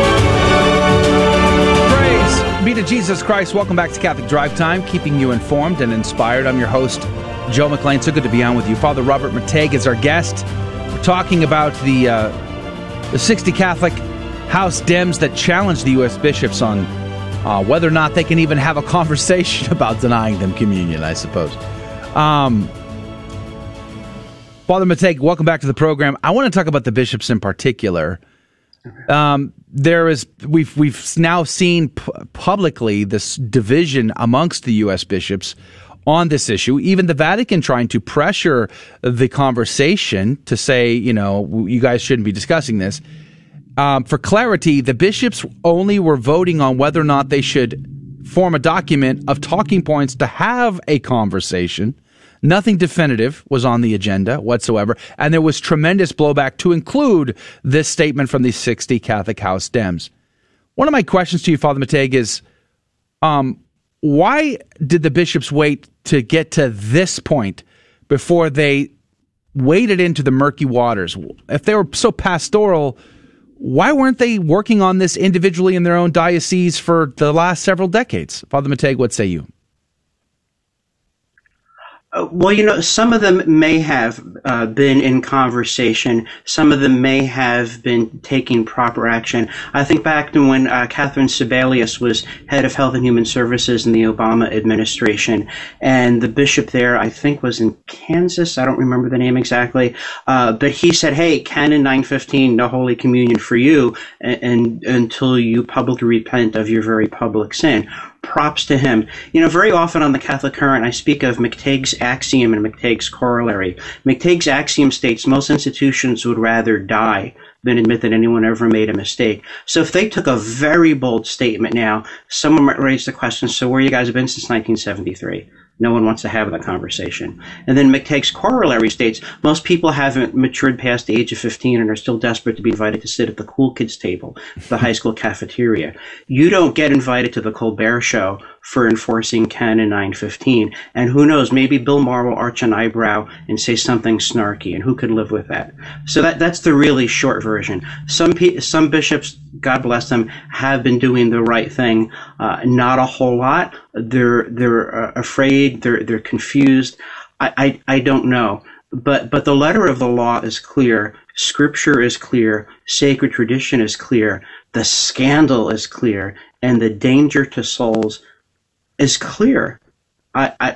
Be to Jesus Christ. Welcome back to Catholic Drive Time, keeping you informed and inspired. I'm your host, Joe McClane. So good to be on with you. Father Robert McTeigue is our guest We're talking about the uh, the 60 Catholic House Dems that challenged the U.S. bishops on uh, whether or not they can even have a conversation about denying them communion, I suppose. Um, Father McTeigue, welcome back to the program. I want to talk about the bishops in particular. Um, there is we've we've now seen p- publicly this division amongst the U.S. bishops on this issue. Even the Vatican trying to pressure the conversation to say, you know, you guys shouldn't be discussing this. Um, for clarity, the bishops only were voting on whether or not they should form a document of talking points to have a conversation. Nothing definitive was on the agenda whatsoever, and there was tremendous blowback to include this statement from the 60 Catholic House Dems. One of my questions to you, Father McTeigue, is um, why did the bishops wait to get to this point before they waded into the murky waters? If they were so pastoral, why weren't they working on this individually in their own diocese for the last several decades? Father McTeigue, what say you? Uh, well, you know, some of them may have uh, been in conversation. Some of them may have been taking proper action. I think back to when uh, Catherine Sebelius was head of Health and Human Services in the Obama administration, and the bishop there, I think, was in Kansas. I don't remember the name exactly, uh, but he said, "Hey, Canon 915, no Holy Communion for you, and, and until you publicly repent of your very public sin." Props to him. You know, very often on the Catholic Current, I speak of McTeigue's axiom and McTeigue's corollary. McTeigue's axiom states most institutions would rather die than admit that anyone ever made a mistake. So if they took a very bold statement now, someone might raise the question, so where you guys been since 1973? No one wants to have that conversation. And then McTeigue's corollary states most people haven't matured past the age of 15 and are still desperate to be invited to sit at the cool kids table, the high school cafeteria. You don't get invited to the Colbert show for enforcing Canon 915. And who knows, maybe Bill Maher will arch an eyebrow and say something snarky, and who could live with that? So that, that's the really short version. Some, some bishops, God bless them, have been doing the right thing. Uh, not a whole lot. They're, they're uh, afraid, they're, they're confused. I, I, I don't know. But, but the letter of the law is clear. Scripture is clear. Sacred tradition is clear. The scandal is clear. And the danger to souls is clear. I, I,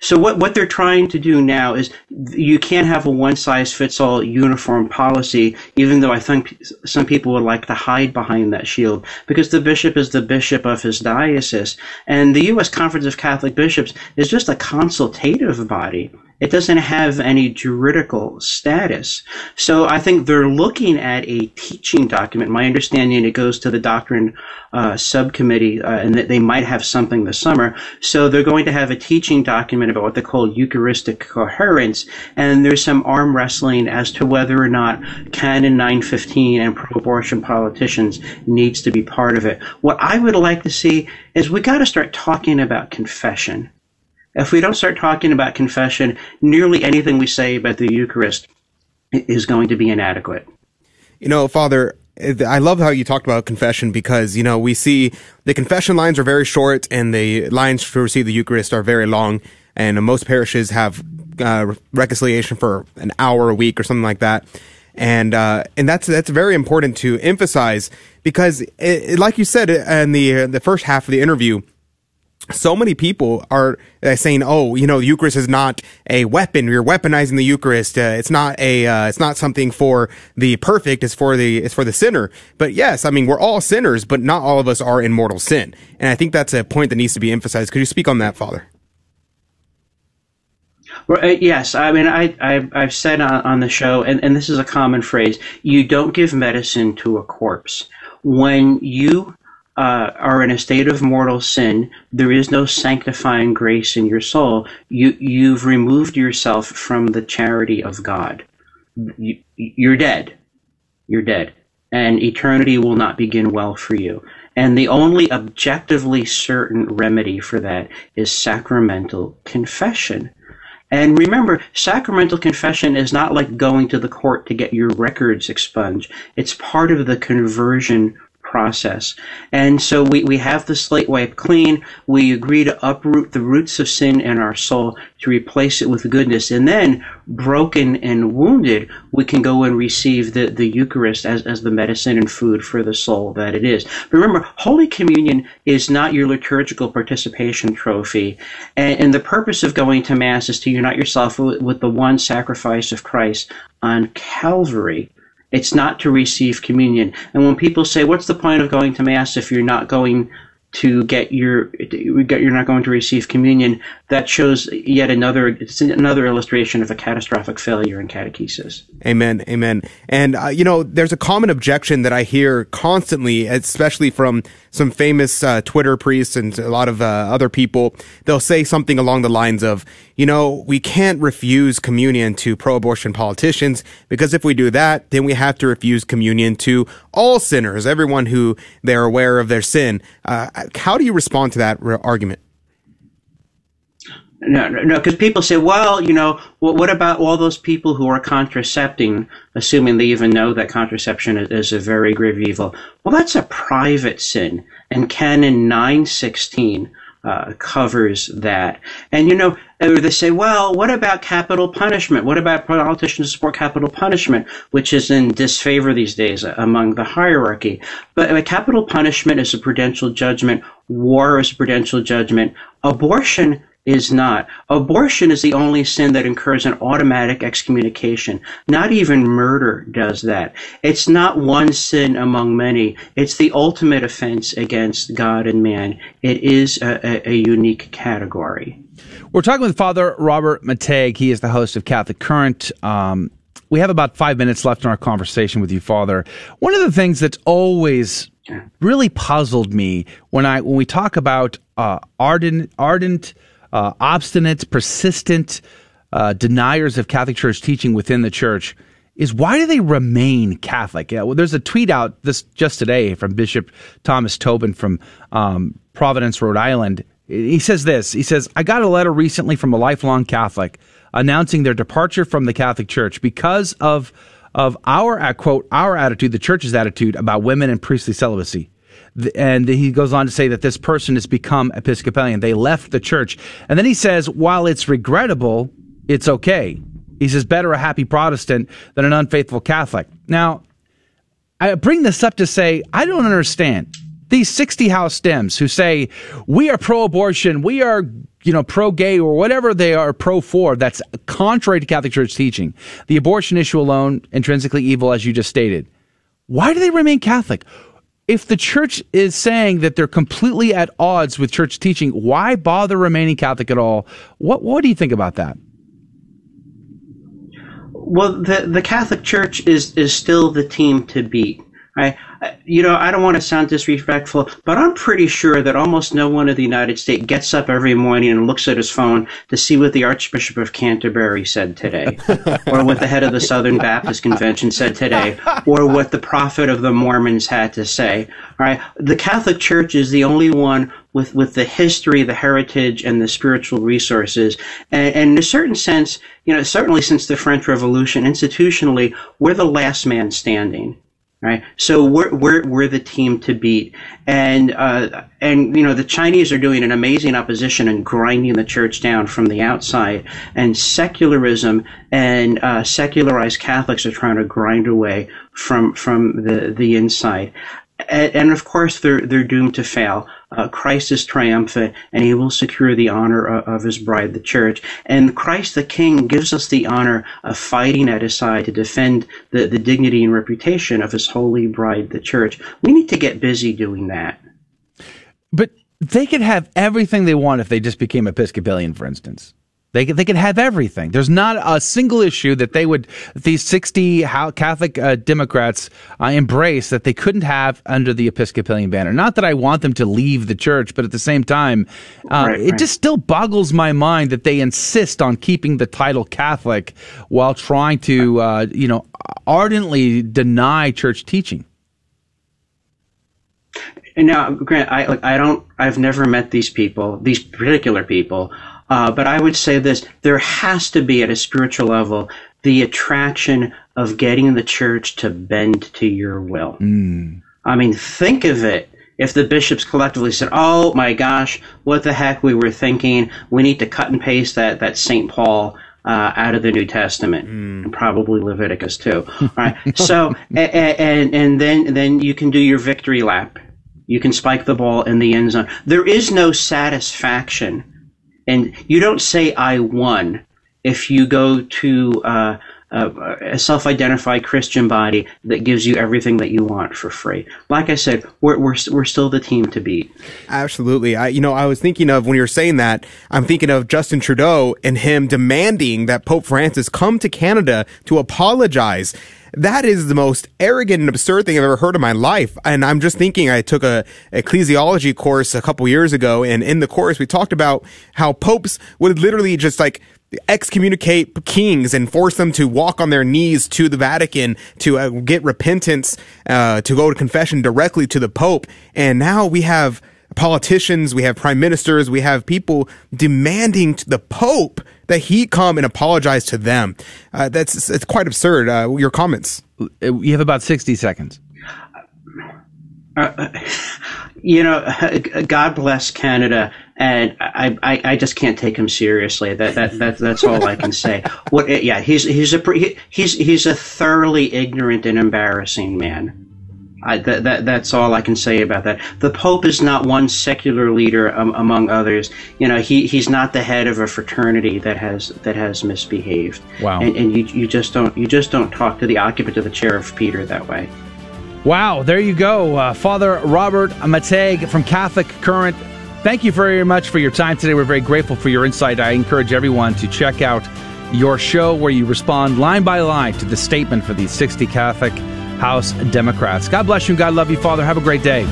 so what, what they're trying to do now is you can't have a one size fits all uniform policy, even though I think some people would like to hide behind that shield, because the bishop is the bishop of his diocese. And the U.S. Conference of Catholic Bishops is just a consultative body. It doesn't have any juridical status. So I think they're looking at a teaching document. My understanding it goes to the doctrine uh, subcommittee, uh, and that they might have something this summer. So they're going to have a teaching document about what they call Eucharistic coherence, and there's some arm wrestling as to whether or not Canon 915 and pro-abortion politicians needs to be part of it. What I would like to see is we got to start talking about confession. If we don't start talking about confession, nearly anything we say about the Eucharist is going to be inadequate. You know, Father, I love how you talked about confession because, you know, we see the confession lines are very short and the lines to receive the Eucharist are very long. And most parishes have uh, reconciliation for an hour a week or something like that. And, uh, and that's, that's very important to emphasize because it, it, like you said in the, the first half of the interview, so many people are uh, saying, "Oh, you know, the Eucharist is not a weapon. You're weaponizing the Eucharist. Uh, it's not a. Uh, it's not something for the perfect. It's for the. It's for the sinner." But yes, I mean, we're all sinners, but not all of us are in mortal sin. And I think that's a point that needs to be emphasized. Could you speak on that, Father? Well, uh, yes, I mean, I, I have said on, on the show, and, and this is a common phrase: you don't give medicine to a corpse. When you uh, are in a state of mortal sin, there is no sanctifying grace in your soul. You you've removed yourself from the charity of God. You, you're dead. You're dead, and eternity will not begin well for you. And the only objectively certain remedy for that is sacramental confession. And remember, sacramental confession is not like going to the court to get your records expunged. It's part of the conversion process. And so we, we have the slate wiped clean. We agree to uproot the roots of sin in our soul to replace it with goodness. And then, broken and wounded, we can go and receive the, the Eucharist as, as the medicine and food for the soul that it is. But remember, Holy Communion is not your liturgical participation trophy. And, and the purpose of going to Mass is to unite yourself with, with the one sacrifice of Christ on Calvary. It's not to receive communion. And when people say, "What's the point of going to mass if you're not going to get your you're not going to receive communion?" That shows yet another it's another illustration of a catastrophic failure in catechesis. Amen. Amen. And uh, you know, there's a common objection that I hear constantly, especially from some famous uh, Twitter priests and a lot of uh, other people. They'll say something along the lines of, you know, we can't refuse communion to pro-abortion politicians because if we do that, then we have to refuse communion to all sinners, everyone who they're aware of their sin. Uh, how do you respond to that re- argument? No, no, because people say, well, you know, well, what about all those people who are contracepting, assuming they even know that contraception is a very grave evil? Well, that's a private sin, and Canon 916 uh, covers that. And, you know, uh, they say, well, what about capital punishment? What about politicians support capital punishment, which is in disfavor these days uh, among the hierarchy? But uh, capital punishment is a prudential judgment. War is a prudential judgment. Abortion is not. Abortion is the only sin that incurs an automatic excommunication. Not even murder does that. It's not one sin among many. It's the ultimate offense against God and man. It is a, a, a unique category. We're talking with Father Robert McTeigue. He is the host of Catholic Current. Um, we have about five minutes left in our conversation with you, Father. One of the things that's always really puzzled me when I when we talk about uh, ardent ardent uh, obstinate, persistent uh, deniers of Catholic Church teaching within the church is why do they remain Catholic? Yeah, well, there's a tweet out this just today from Bishop Thomas Tobin from um, Providence, Rhode Island. He says this. He says, "I got a letter recently from a lifelong Catholic announcing their departure from the Catholic Church because of." Of our quote our attitude, the church's attitude about women and priestly celibacy and he goes on to say that this person has become Episcopalian. They left the church. And then he says, while it's regrettable, it's okay. He says, better a happy Protestant than an unfaithful Catholic. Now, I bring this up to say, I don't understand these 60 house Dems who say we are pro-abortion, we are, you know, pro-gay or whatever they are pro for that's contrary to Catholic Church teaching. The abortion issue alone intrinsically evil as you just stated. Why do they remain Catholic? If the church is saying that they're completely at odds with church teaching, why bother remaining Catholic at all? What what do you think about that? Well, the the Catholic Church is is still the team to beat. I, you know, I don't want to sound disrespectful, but I'm pretty sure that almost no one in the United States gets up every morning and looks at his phone to see what the Archbishop of Canterbury said today, or what the head of the Southern Baptist Convention said today, or what the prophet of the Mormons had to say. All right, the Catholic Church is the only one with with the history, the heritage, and the spiritual resources, and, and in a certain sense, you know, certainly since the French Revolution, institutionally, we're the last man standing right? So we're we're we're the team to beat, and uh, and you know the Chinese are doing an amazing opposition and grinding the church down from the outside, and secularism and uh, secularized Catholics are trying to grind away from from the the inside and, and, of course they're they're doomed to fail. Uh, Christ is triumphant, and He will secure the honor of, His bride, the Church. And Christ, the King, gives us the honor of fighting at His side to defend the, the dignity and reputation of His holy bride, the Church. We need to get busy doing that. But they could have everything they want if they just became Episcopalian, for instance. They could, they could have everything. There's not a single issue that they would, these 60 Catholic uh, Democrats uh, embrace that they couldn't have under the Episcopalian banner. Not that I want them to leave the church, but at the same time, uh, right, it right. just still boggles my mind that they insist on keeping the title Catholic while trying to, uh, you know, ardently deny church teaching. And now, Grant, I, I don't, I've never met these people, these particular people. Uh, but I would say this there has to be, at a spiritual level, the attraction of getting the church to bend to your will. Mm. I mean, think of it. If the bishops collectively said, "Oh my gosh, what the heck we were thinking? We need to cut and paste that that Saint Paul uh, out of the New Testament, and probably Leviticus too." All right. So and, and and then then you can do your victory lap. You can spike the ball in the end zone. There is no satisfaction, and you don't say "I won" if you go to uh, a self-identified Christian body that gives you everything that you want for free. Like I said, we're we're we're still the team to beat. Absolutely. I, you know, I was thinking of when you were saying that, I'm thinking of Justin Trudeau and him demanding that Pope Francis come to Canada to apologize. That is the most arrogant and absurd thing I've ever heard in my life. And I'm just thinking, I took a ecclesiology course a couple years ago, and in the course we talked about how popes would literally just like excommunicate kings and force them to walk on their knees to the Vatican to uh, get repentance, uh, to go to confession directly to the Pope. And now we have politicians, we have prime ministers, we have people demanding to the Pope that he come and apologize to them. Uh, that's it's quite absurd. Uh, your comments. You have about sixty seconds. Uh, you know, God bless Canada, and I, I, I, just can't take him seriously. That, that, that that's all I can say. What? Yeah, he's he's a he's he's a thoroughly ignorant and embarrassing man. I, that, that, that's all I can say about that. The Pope is not one secular leader um, among others. You know, he, he's not the head of a fraternity that has that has misbehaved. Wow. And, and you, you just don't you just don't talk to the occupant of the chair of Peter that way. Wow, there you go. Uh, Father Robert McTeigue from Catholic Current. Thank you very much for your time today. We're very grateful for your insight. I encourage everyone to check out your show where you respond line by line to the statement for the 60 Catholic House Democrats. God bless you. God love you, Father. Have a great day.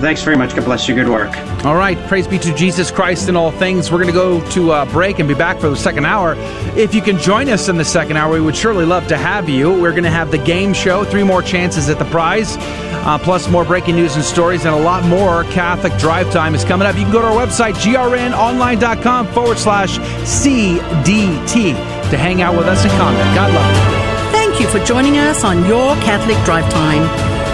Thanks very much. God bless you. Good work. All right. Praise be to Jesus Christ in all things. We're going to go to a break and be back for the second hour. If you can join us in the second hour, we would surely love to have you. We're going to have the game show, three more chances at the prize, uh, plus more breaking news and stories, and a lot more. Catholic Drive Time is coming up. You can go to our website, grnonline.com forward slash CDT, to hang out with us and comment. God love you. Thank you for joining us on Your Catholic Drive Time,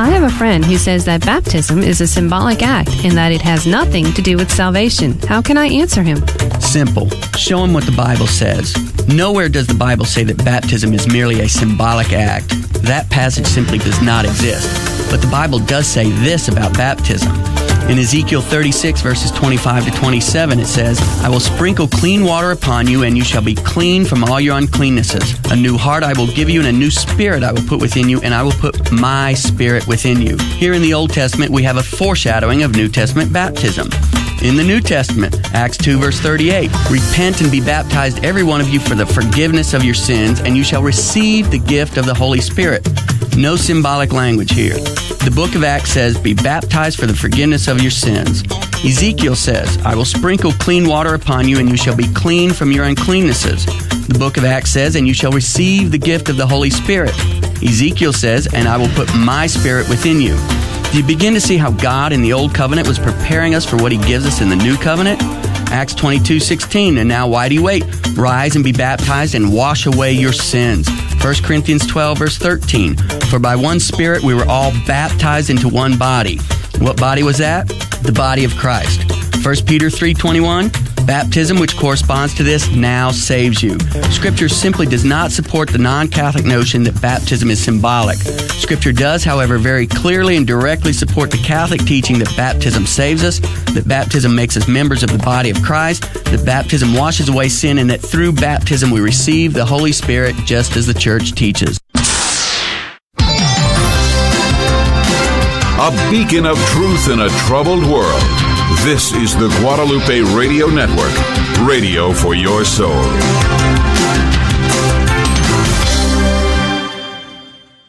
I have a friend who says that baptism is a symbolic act and that it has nothing to do with salvation. How can I answer him? Simple. Show him what the Bible says. Nowhere does the Bible say that baptism is merely a symbolic act. That passage simply does not exist. But the Bible does say this about baptism. In Ezekiel 36, verses 25 to 27, it says, I will sprinkle clean water upon you, and you shall be clean from all your uncleannesses. A new heart I will give you, and a new spirit I will put within you, and I will put my spirit within you. Here in the Old Testament, we have a foreshadowing of New Testament baptism. In the New Testament, Acts 2, verse 38, repent and be baptized, every one of you, for the forgiveness of your sins, and you shall receive the gift of the Holy Spirit. No symbolic language here. The book of Acts says, Be baptized for the forgiveness of your sins. Ezekiel says, I will sprinkle clean water upon you, and you shall be clean from your uncleannesses. The book of Acts says, And you shall receive the gift of the Holy Spirit. Ezekiel says, And I will put my spirit within you. Do you begin to see how God in the Old Covenant was preparing us for what He gives us in the New Covenant? Acts 22 16. And now, why do you wait? Rise and be baptized and wash away your sins. 1 Corinthians 12, verse 13. For by one Spirit we were all baptized into one body. What body was that? The body of Christ. 1 Peter 3:21 Baptism which corresponds to this now saves you. Scripture simply does not support the non-Catholic notion that baptism is symbolic. Scripture does, however, very clearly and directly support the Catholic teaching that baptism saves us, that baptism makes us members of the body of Christ, that baptism washes away sin and that through baptism we receive the Holy Spirit just as the church teaches. A beacon of truth in a troubled world. This is the Guadalupe Radio Network, radio for your soul.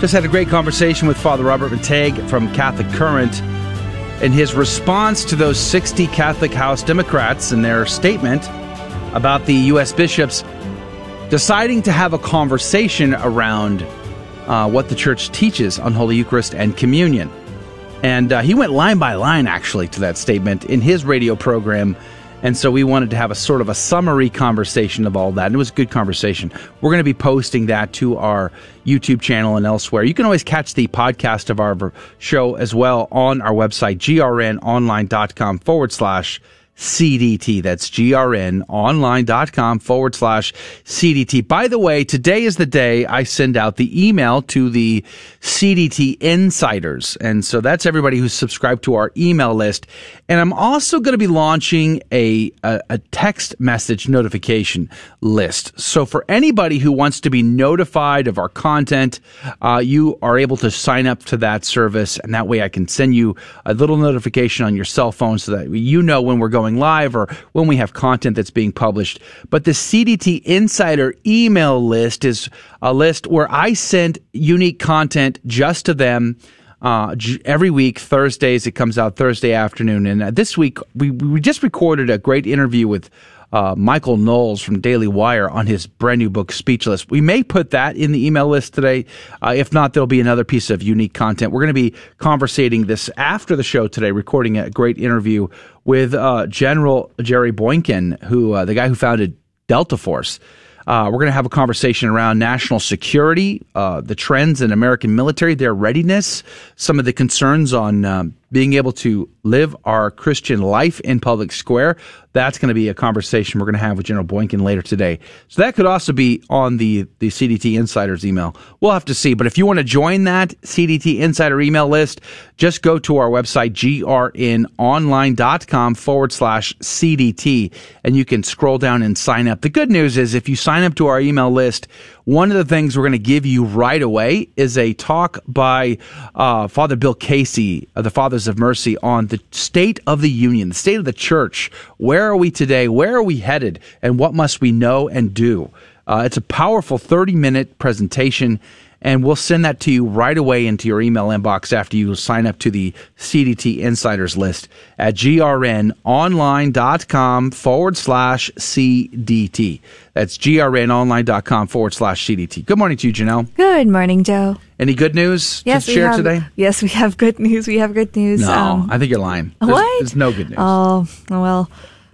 Just had a great conversation with Father Robert McTeigue from Catholic Current and his response to those 60 Catholic House Democrats and their statement about the U.S. bishops deciding to have a conversation around uh, what the church teaches on Holy Eucharist and communion. And uh, he went line by line, actually, to that statement in his radio program. And so we wanted to have a sort of a summary conversation of all that. And it was a good conversation. We're going to be posting that to our YouTube channel and elsewhere. You can always catch the podcast of our show as well on our website, grnonline.com forward slash CDT. That's grnonline.com forward slash CDT. By the way, today is the day I send out the email to the CDT insiders. And so that's everybody who's subscribed to our email list. And I'm also going to be launching a, a, a text message notification list. So for anybody who wants to be notified of our content, uh, you are able to sign up to that service. And that way I can send you a little notification on your cell phone so that you know when we're going live or when we have content that's being published. But the CDT Insider email list is a list where I send unique content just to them. Uh, every week, Thursdays, it comes out Thursday afternoon. And uh, this week, we, we just recorded a great interview with uh, Michael Knowles from Daily Wire on his brand new book, Speechless. We may put that in the email list today. Uh, if not, there'll be another piece of unique content. We're going to be conversating this after the show today, recording a great interview with uh, General Jerry Boykin, who uh, the guy who founded Delta Force. Uh, we're going to have a conversation around national security, uh, the trends in American military, their readiness, some of the concerns on um, being able to live our Christian life in public square. That's going to be a conversation we're going to have with General Boykin later today. So that could also be on the, the CDT Insiders email. We'll have to see. But if you want to join that CDT Insider email list, just go to our website, grnonline.com forward slash CDT, and you can scroll down and sign up. The good news is if you sign up to our email list, one of the things we're going to give you right away is a talk by uh, Father Bill Casey of the Fathers of Mercy on the state of the union, the state of the church. Where are we today? Where are we headed? And what must we know and do? Uh, it's a powerful 30 minute presentation and we'll send that to you right away into your email inbox after you sign up to the CDT Insiders list at grnonline.com forward slash CDT. That's grnonline.com forward slash CDT. Good morning to you, Janelle. Good morning, Joe. Any good news yes, to share have, today? Yes, we have good news. We have good news. No, um, I think you're lying. There's, what? There's no good news. Oh, well.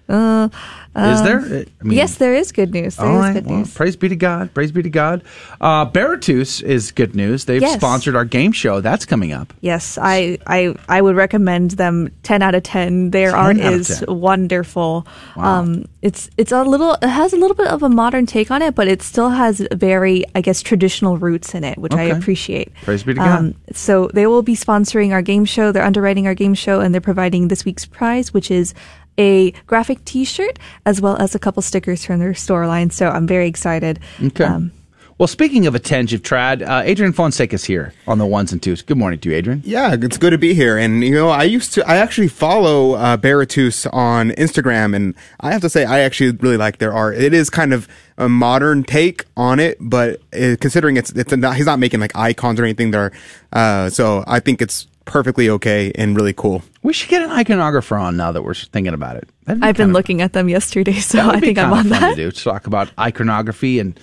Uh, is there? I mean, yes, there is good news. There all is good well, news. Praise be to God. Praise be to God. Uh, Baratus is good news. They've yes. sponsored our game show. That's coming up. Yes, I, I, I would recommend them. Ten out of ten. Their 10 art is 10. wonderful. Wow. Um, it's it's a little. It has a little bit of a modern take on it, but it still has very, I guess, traditional roots in it, which I appreciate. Praise be to God. Um, so they will be sponsoring our game show. They're underwriting our game show, and they're providing this week's prize, which is a graphic T-shirt as well as a couple stickers from their store line. So I'm very excited. Okay. Um, well, speaking of attentive trad, uh, Adrian Fonseca is here on the ones and twos. Good morning to you, Adrian. Yeah, it's good to be here. And you know, I used to, I actually follow uh, Baratus on Instagram, and I have to say, I actually really like their art. It is kind of a modern take on it, but uh, considering it's, it's not, he's not making like icons or anything there, uh, so I think it's perfectly okay and really cool. We should get an iconographer on now that we're thinking about it. Be I've been kind of- looking at them yesterday, so I think I'm on fun that. to do. To talk about iconography and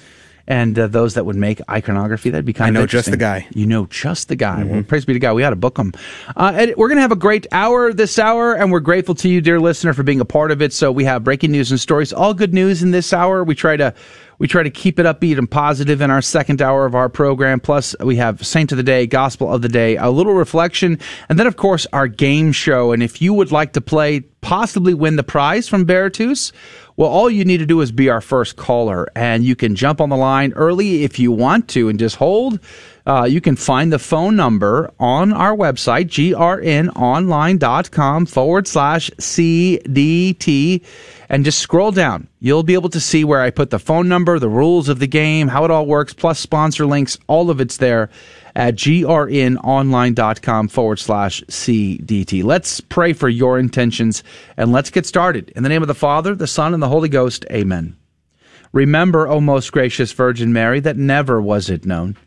and uh, those that would make iconography. That'd be kind of fun. I of know just the guy. You know just the guy. Mm-hmm. Well, praise be to God. We ought to book him. Uh, and we're going to have a great hour this hour, and we're grateful to you, dear listener, for being a part of it. So we have breaking news and stories, all good news in this hour. We try to we try to keep it upbeat and positive in our second hour of our program. Plus, we have Saint of the Day, Gospel of the Day, a little reflection, and then, of course, our game show. And if you would like to play, possibly win the prize from Baratus, well, all you need to do is be our first caller, and you can jump on the line early if you want to and just hold. Uh, you can find the phone number on our website, grnonline.com forward slash CDT, and just scroll down. You'll be able to see where I put the phone number, the rules of the game, how it all works, plus sponsor links. All of it's there at grnonline.com forward slash CDT. Let's pray for your intentions and let's get started. In the name of the Father, the Son, and the Holy Ghost, amen. Remember, O most gracious Virgin Mary, that never was it known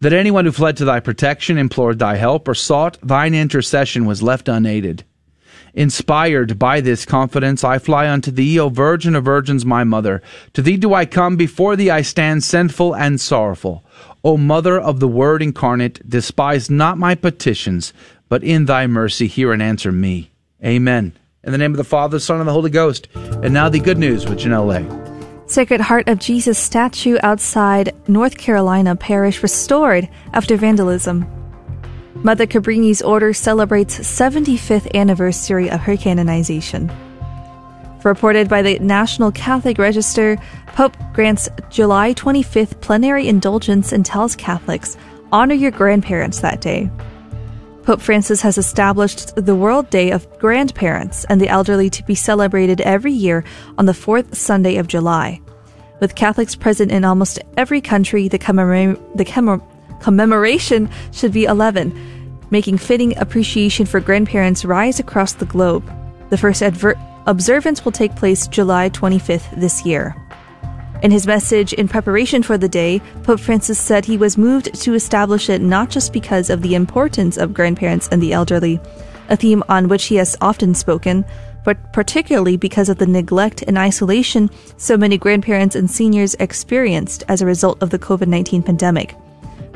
that anyone who fled to thy protection, implored thy help, or sought thine intercession was left unaided. Inspired by this confidence, I fly unto thee, O Virgin of Virgins, my mother. To thee do I come, before thee I stand sinful and sorrowful. O Mother of the Word incarnate, despise not my petitions, but in thy mercy hear and answer me. Amen. In the name of the Father, Son, and the Holy Ghost. And now the good news with Janelle Lay. Sacred Heart of Jesus statue outside North Carolina Parish restored after vandalism. Mother Cabrini's order celebrates 75th anniversary of her canonization. Reported by the National Catholic Register, Pope grants July 25th plenary indulgence and tells Catholics honor your grandparents that day. Pope Francis has established the World Day of Grandparents and the Elderly to be celebrated every year on the fourth Sunday of July. With Catholics present in almost every country, the, the commem- commemoration should be 11, making fitting appreciation for grandparents rise across the globe. The first adver- observance will take place July 25th this year. In his message in preparation for the day, Pope Francis said he was moved to establish it not just because of the importance of grandparents and the elderly, a theme on which he has often spoken, but particularly because of the neglect and isolation so many grandparents and seniors experienced as a result of the COVID 19 pandemic.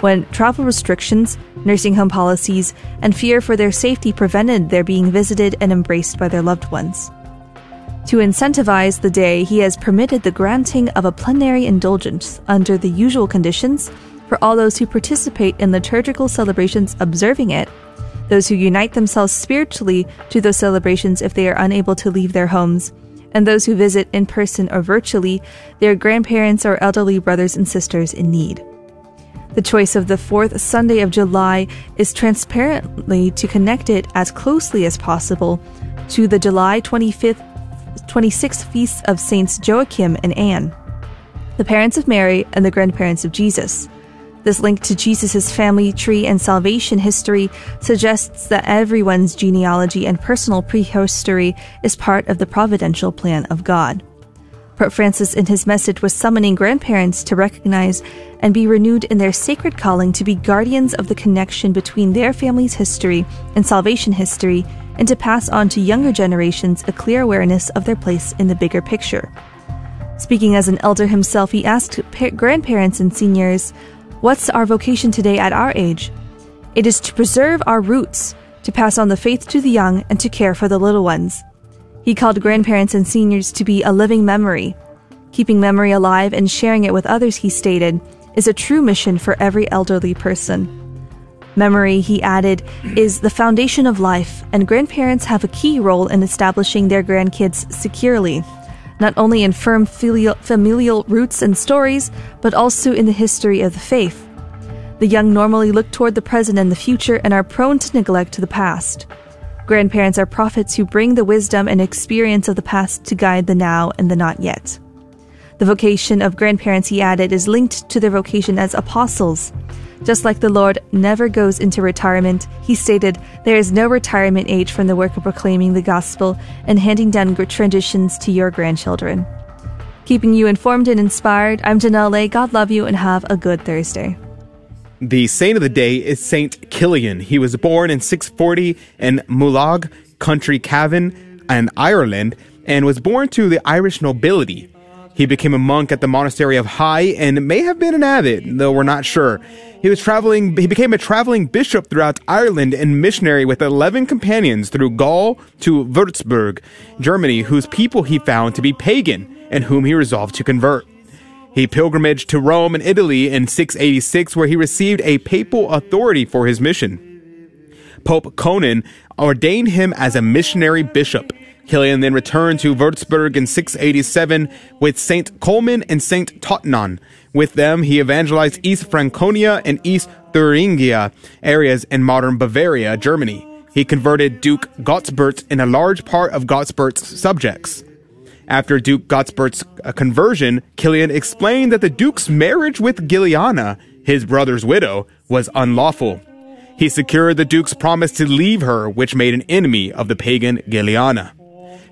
When travel restrictions, nursing home policies, and fear for their safety prevented their being visited and embraced by their loved ones. To incentivize the day, he has permitted the granting of a plenary indulgence under the usual conditions for all those who participate in liturgical celebrations observing it, those who unite themselves spiritually to those celebrations if they are unable to leave their homes, and those who visit in person or virtually their grandparents or elderly brothers and sisters in need. The choice of the fourth Sunday of July is transparently to connect it as closely as possible to the July 25th 26th feasts of Saints Joachim and Anne, the parents of Mary and the grandparents of Jesus. This link to Jesus' family tree and salvation history suggests that everyone's genealogy and personal prehistory is part of the providential plan of God. Pope Francis, in his message, was summoning grandparents to recognize and be renewed in their sacred calling to be guardians of the connection between their family's history and salvation history and to pass on to younger generations a clear awareness of their place in the bigger picture. Speaking as an elder himself, he asked pa- grandparents and seniors, What's our vocation today at our age? It is to preserve our roots, to pass on the faith to the young, and to care for the little ones. He called grandparents and seniors to be a living memory. Keeping memory alive and sharing it with others, he stated, is a true mission for every elderly person. Memory, he added, is the foundation of life, and grandparents have a key role in establishing their grandkids securely, not only in firm filial, familial roots and stories, but also in the history of the faith. The young normally look toward the present and the future and are prone to neglect the past. Grandparents are prophets who bring the wisdom and experience of the past to guide the now and the not yet. The vocation of grandparents, he added, is linked to their vocation as apostles. Just like the Lord never goes into retirement, he stated, There is no retirement age from the work of proclaiming the gospel and handing down traditions to your grandchildren. Keeping you informed and inspired, I'm Janelle. God love you and have a good Thursday. The saint of the day is Saint Kilian. He was born in 640 in Mullagh, County Cavan, and Ireland, and was born to the Irish nobility. He became a monk at the monastery of Hy and may have been an abbot, though we're not sure. He was traveling, he became a traveling bishop throughout Ireland and missionary with 11 companions through Gaul to Würzburg, Germany, whose people he found to be pagan and whom he resolved to convert. He pilgrimaged to Rome and Italy in 686 where he received a papal authority for his mission. Pope Conon ordained him as a missionary bishop. Kilian then returned to Würzburg in 687 with Saint Colman and Saint Totnan. With them, he evangelized East Franconia and East Thuringia areas in modern Bavaria, Germany. He converted Duke Gottsbert and a large part of Gottsbert's subjects. After Duke Gottsbert's uh, conversion, Kilian explained that the Duke's marriage with Giliana, his brother's widow, was unlawful. He secured the Duke's promise to leave her, which made an enemy of the pagan Giliana.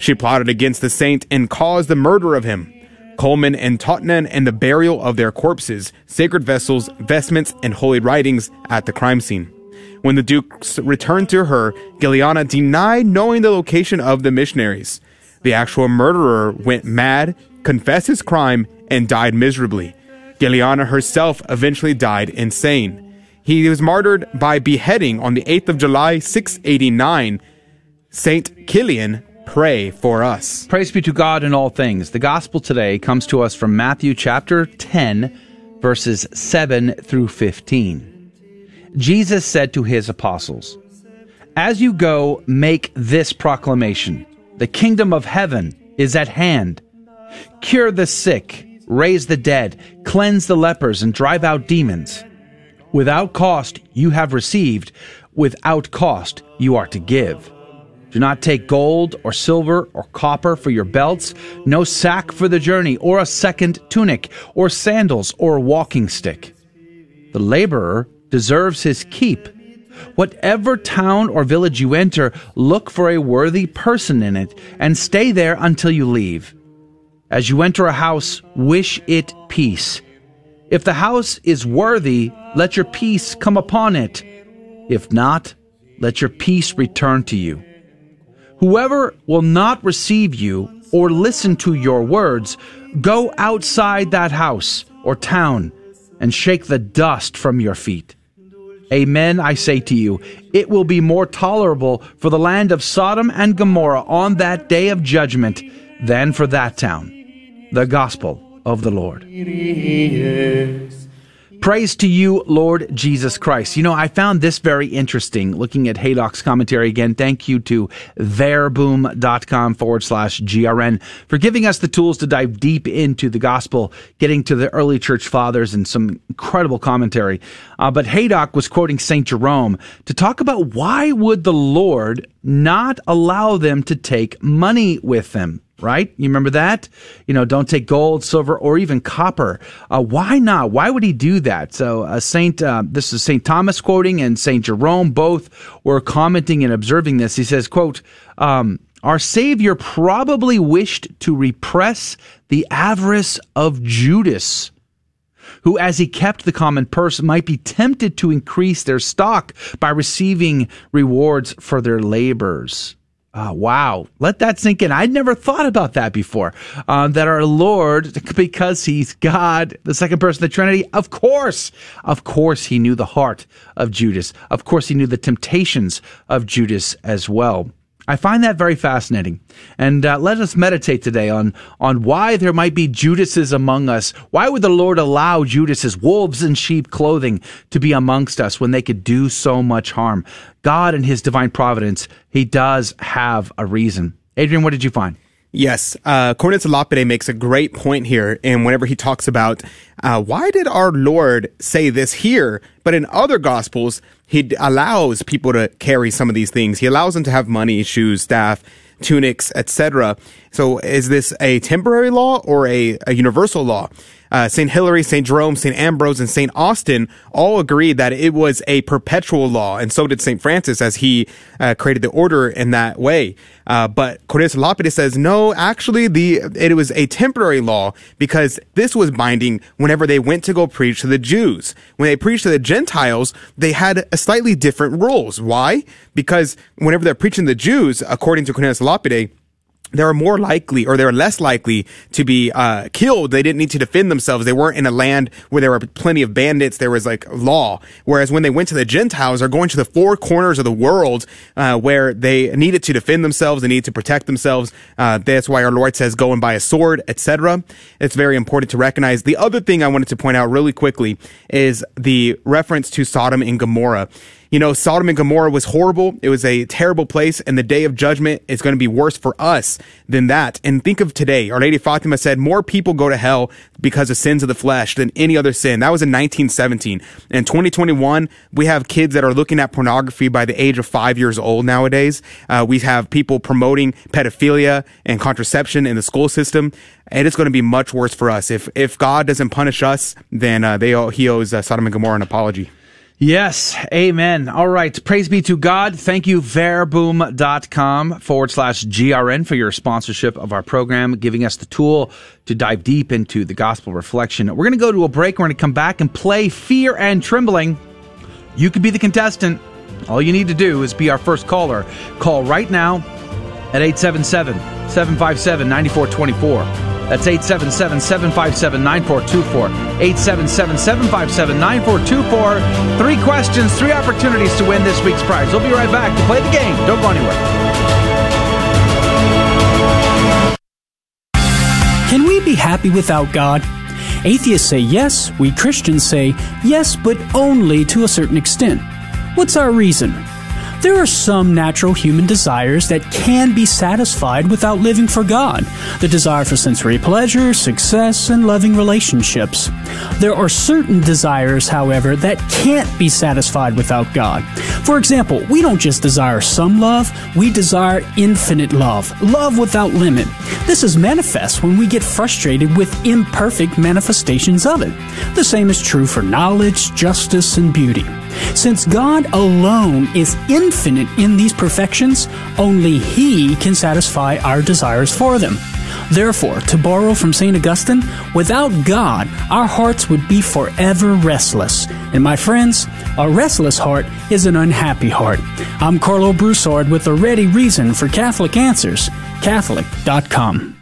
She plotted against the saint and caused the murder of him. Colman and Totnan and the burial of their corpses, sacred vessels, vestments, and holy writings at the crime scene. When the dukes returned to her, Giliana denied knowing the location of the missionaries. The actual murderer went mad, confessed his crime, and died miserably. Giliana herself eventually died insane. He was martyred by beheading on the 8th of July, 689. Saint Kilian, pray for us. Praise be to God in all things. The gospel today comes to us from Matthew chapter 10, verses 7 through 15. Jesus said to his apostles, As you go, make this proclamation The kingdom of heaven is at hand. Cure the sick, raise the dead, cleanse the lepers, and drive out demons. Without cost you have received, without cost you are to give. Do not take gold or silver or copper for your belts, no sack for the journey, or a second tunic, or sandals, or a walking stick. The laborer deserves his keep. Whatever town or village you enter, look for a worthy person in it, and stay there until you leave. As you enter a house, wish it peace. If the house is worthy, let your peace come upon it. If not, let your peace return to you. Whoever will not receive you or listen to your words, go outside that house or town and shake the dust from your feet. Amen, I say to you, it will be more tolerable for the land of Sodom and Gomorrah on that day of judgment than for that town. The Gospel of the Lord. Praise to you, Lord Jesus Christ. You know, I found this very interesting looking at Haydock's commentary again. Thank you to verbum.com forward slash GRN for giving us the tools to dive deep into the gospel, getting to the early church fathers and some incredible commentary. Uh, but Haydock was quoting St. Jerome to talk about why would the Lord not allow them to take money with them? Right? You remember that? You know, don't take gold, silver, or even copper. Uh, why not? Why would he do that? So, uh, Saint, uh, this is Saint Thomas quoting, and Saint Jerome both were commenting and observing this. He says, "quote um, Our Savior probably wished to repress the avarice of Judas." Who, as he kept the common purse, might be tempted to increase their stock by receiving rewards for their labors. Uh, wow. Let that sink in. I'd never thought about that before. Um, that our Lord, because He's God, the second person of the Trinity, of course, of course, He knew the heart of Judas. Of course, He knew the temptations of Judas as well. I find that very fascinating. And uh, let us meditate today on, on why there might be Judases among us. Why would the Lord allow Judases, wolves in sheep clothing, to be amongst us when they could do so much harm? God and his divine providence, he does have a reason. Adrian, what did you find? Yes, uh, Cornelius Lapide makes a great point here, and whenever he talks about uh, why did our Lord say this here, but in other gospels he allows people to carry some of these things. He allows them to have money, shoes, staff, tunics, etc. So, is this a temporary law or a, a universal law? Uh, St. Hilary, St. Jerome, St. Ambrose, and St. Austin all agreed that it was a perpetual law, and so did St. Francis as he uh, created the order in that way. Uh, but Cornelius Lapidus says, no, actually, the it was a temporary law because this was binding whenever they went to go preach to the Jews. When they preached to the Gentiles, they had a slightly different rules. Why? Because whenever they're preaching the Jews, according to Cornelius Lapide, they were more likely or they were less likely to be uh, killed. They didn't need to defend themselves. They weren't in a land where there were plenty of bandits. There was like law. Whereas when they went to the Gentiles, they're going to the four corners of the world uh, where they needed to defend themselves. They needed to protect themselves. Uh, that's why our Lord says, "Go and buy a sword," etc. It's very important to recognize. The other thing I wanted to point out really quickly is the reference to Sodom and Gomorrah you know, Sodom and Gomorrah was horrible. It was a terrible place, and the day of judgment is going to be worse for us than that. And think of today. Our Lady Fatima said more people go to hell because of sins of the flesh than any other sin. That was in 1917. In 2021, we have kids that are looking at pornography by the age of five years old nowadays. Uh, we have people promoting pedophilia and contraception in the school system. And it's going to be much worse for us. If, if God doesn't punish us, then uh, they, he owes uh, Sodom and Gomorrah an apology. Yes, amen. All right. Praise be to God. Thank you, verbum.com forward slash GRN for your sponsorship of our program, giving us the tool to dive deep into the gospel reflection. We're going to go to a break. We're going to come back and play Fear and Trembling. You could be the contestant. All you need to do is be our first caller. Call right now at 877 757 9424. That's 877 757 9424. 877 757 9424. Three questions, three opportunities to win this week's prize. We'll be right back to play the game. Don't go anywhere. Can we be happy without God? Atheists say yes, we Christians say yes, but only to a certain extent. What's our reason? There are some natural human desires that can be satisfied without living for God. The desire for sensory pleasure, success, and loving relationships. There are certain desires, however, that can't be satisfied without God. For example, we don't just desire some love, we desire infinite love, love without limit. This is manifest when we get frustrated with imperfect manifestations of it. The same is true for knowledge, justice, and beauty. Since God alone is infinite in these perfections, only He can satisfy our desires for them. Therefore, to borrow from St. Augustine, without God, our hearts would be forever restless. And my friends, a restless heart is an unhappy heart. I'm Karlo Broussard with a ready reason for Catholic Answers, Catholic.com.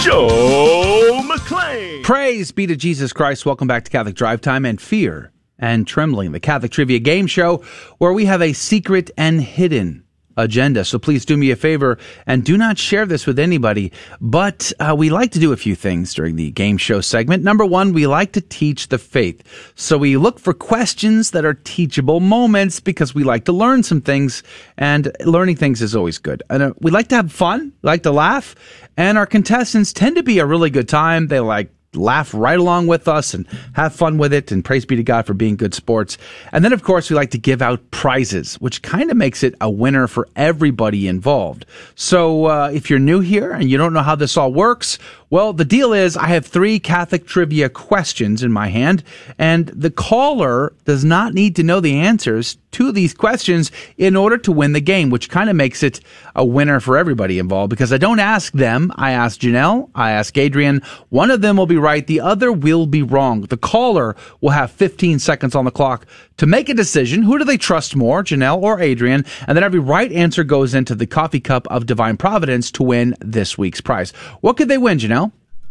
Joe McClane. Praise be to Jesus Christ. Welcome back to Catholic Drive Time and Fear and Trembling, the Catholic Trivia Game Show, where we have a secret and hidden agenda. So please do me a favor and do not share this with anybody. But uh, we like to do a few things during the game show segment. Number one, we like to teach the faith. So we look for questions that are teachable moments because we like to learn some things and learning things is always good. And uh, we like to have fun, like to laugh. And our contestants tend to be a really good time. They like laugh right along with us and have fun with it. And praise be to God for being good sports. And then, of course, we like to give out prizes, which kind of makes it a winner for everybody involved. So uh, if you're new here and you don't know how this all works, well, the deal is I have three Catholic trivia questions in my hand, and the caller does not need to know the answers to these questions in order to win the game, which kind of makes it a winner for everybody involved because I don't ask them. I ask Janelle. I ask Adrian. One of them will be right. The other will be wrong. The caller will have 15 seconds on the clock to make a decision. Who do they trust more, Janelle or Adrian? And then every right answer goes into the coffee cup of divine providence to win this week's prize. What could they win, Janelle?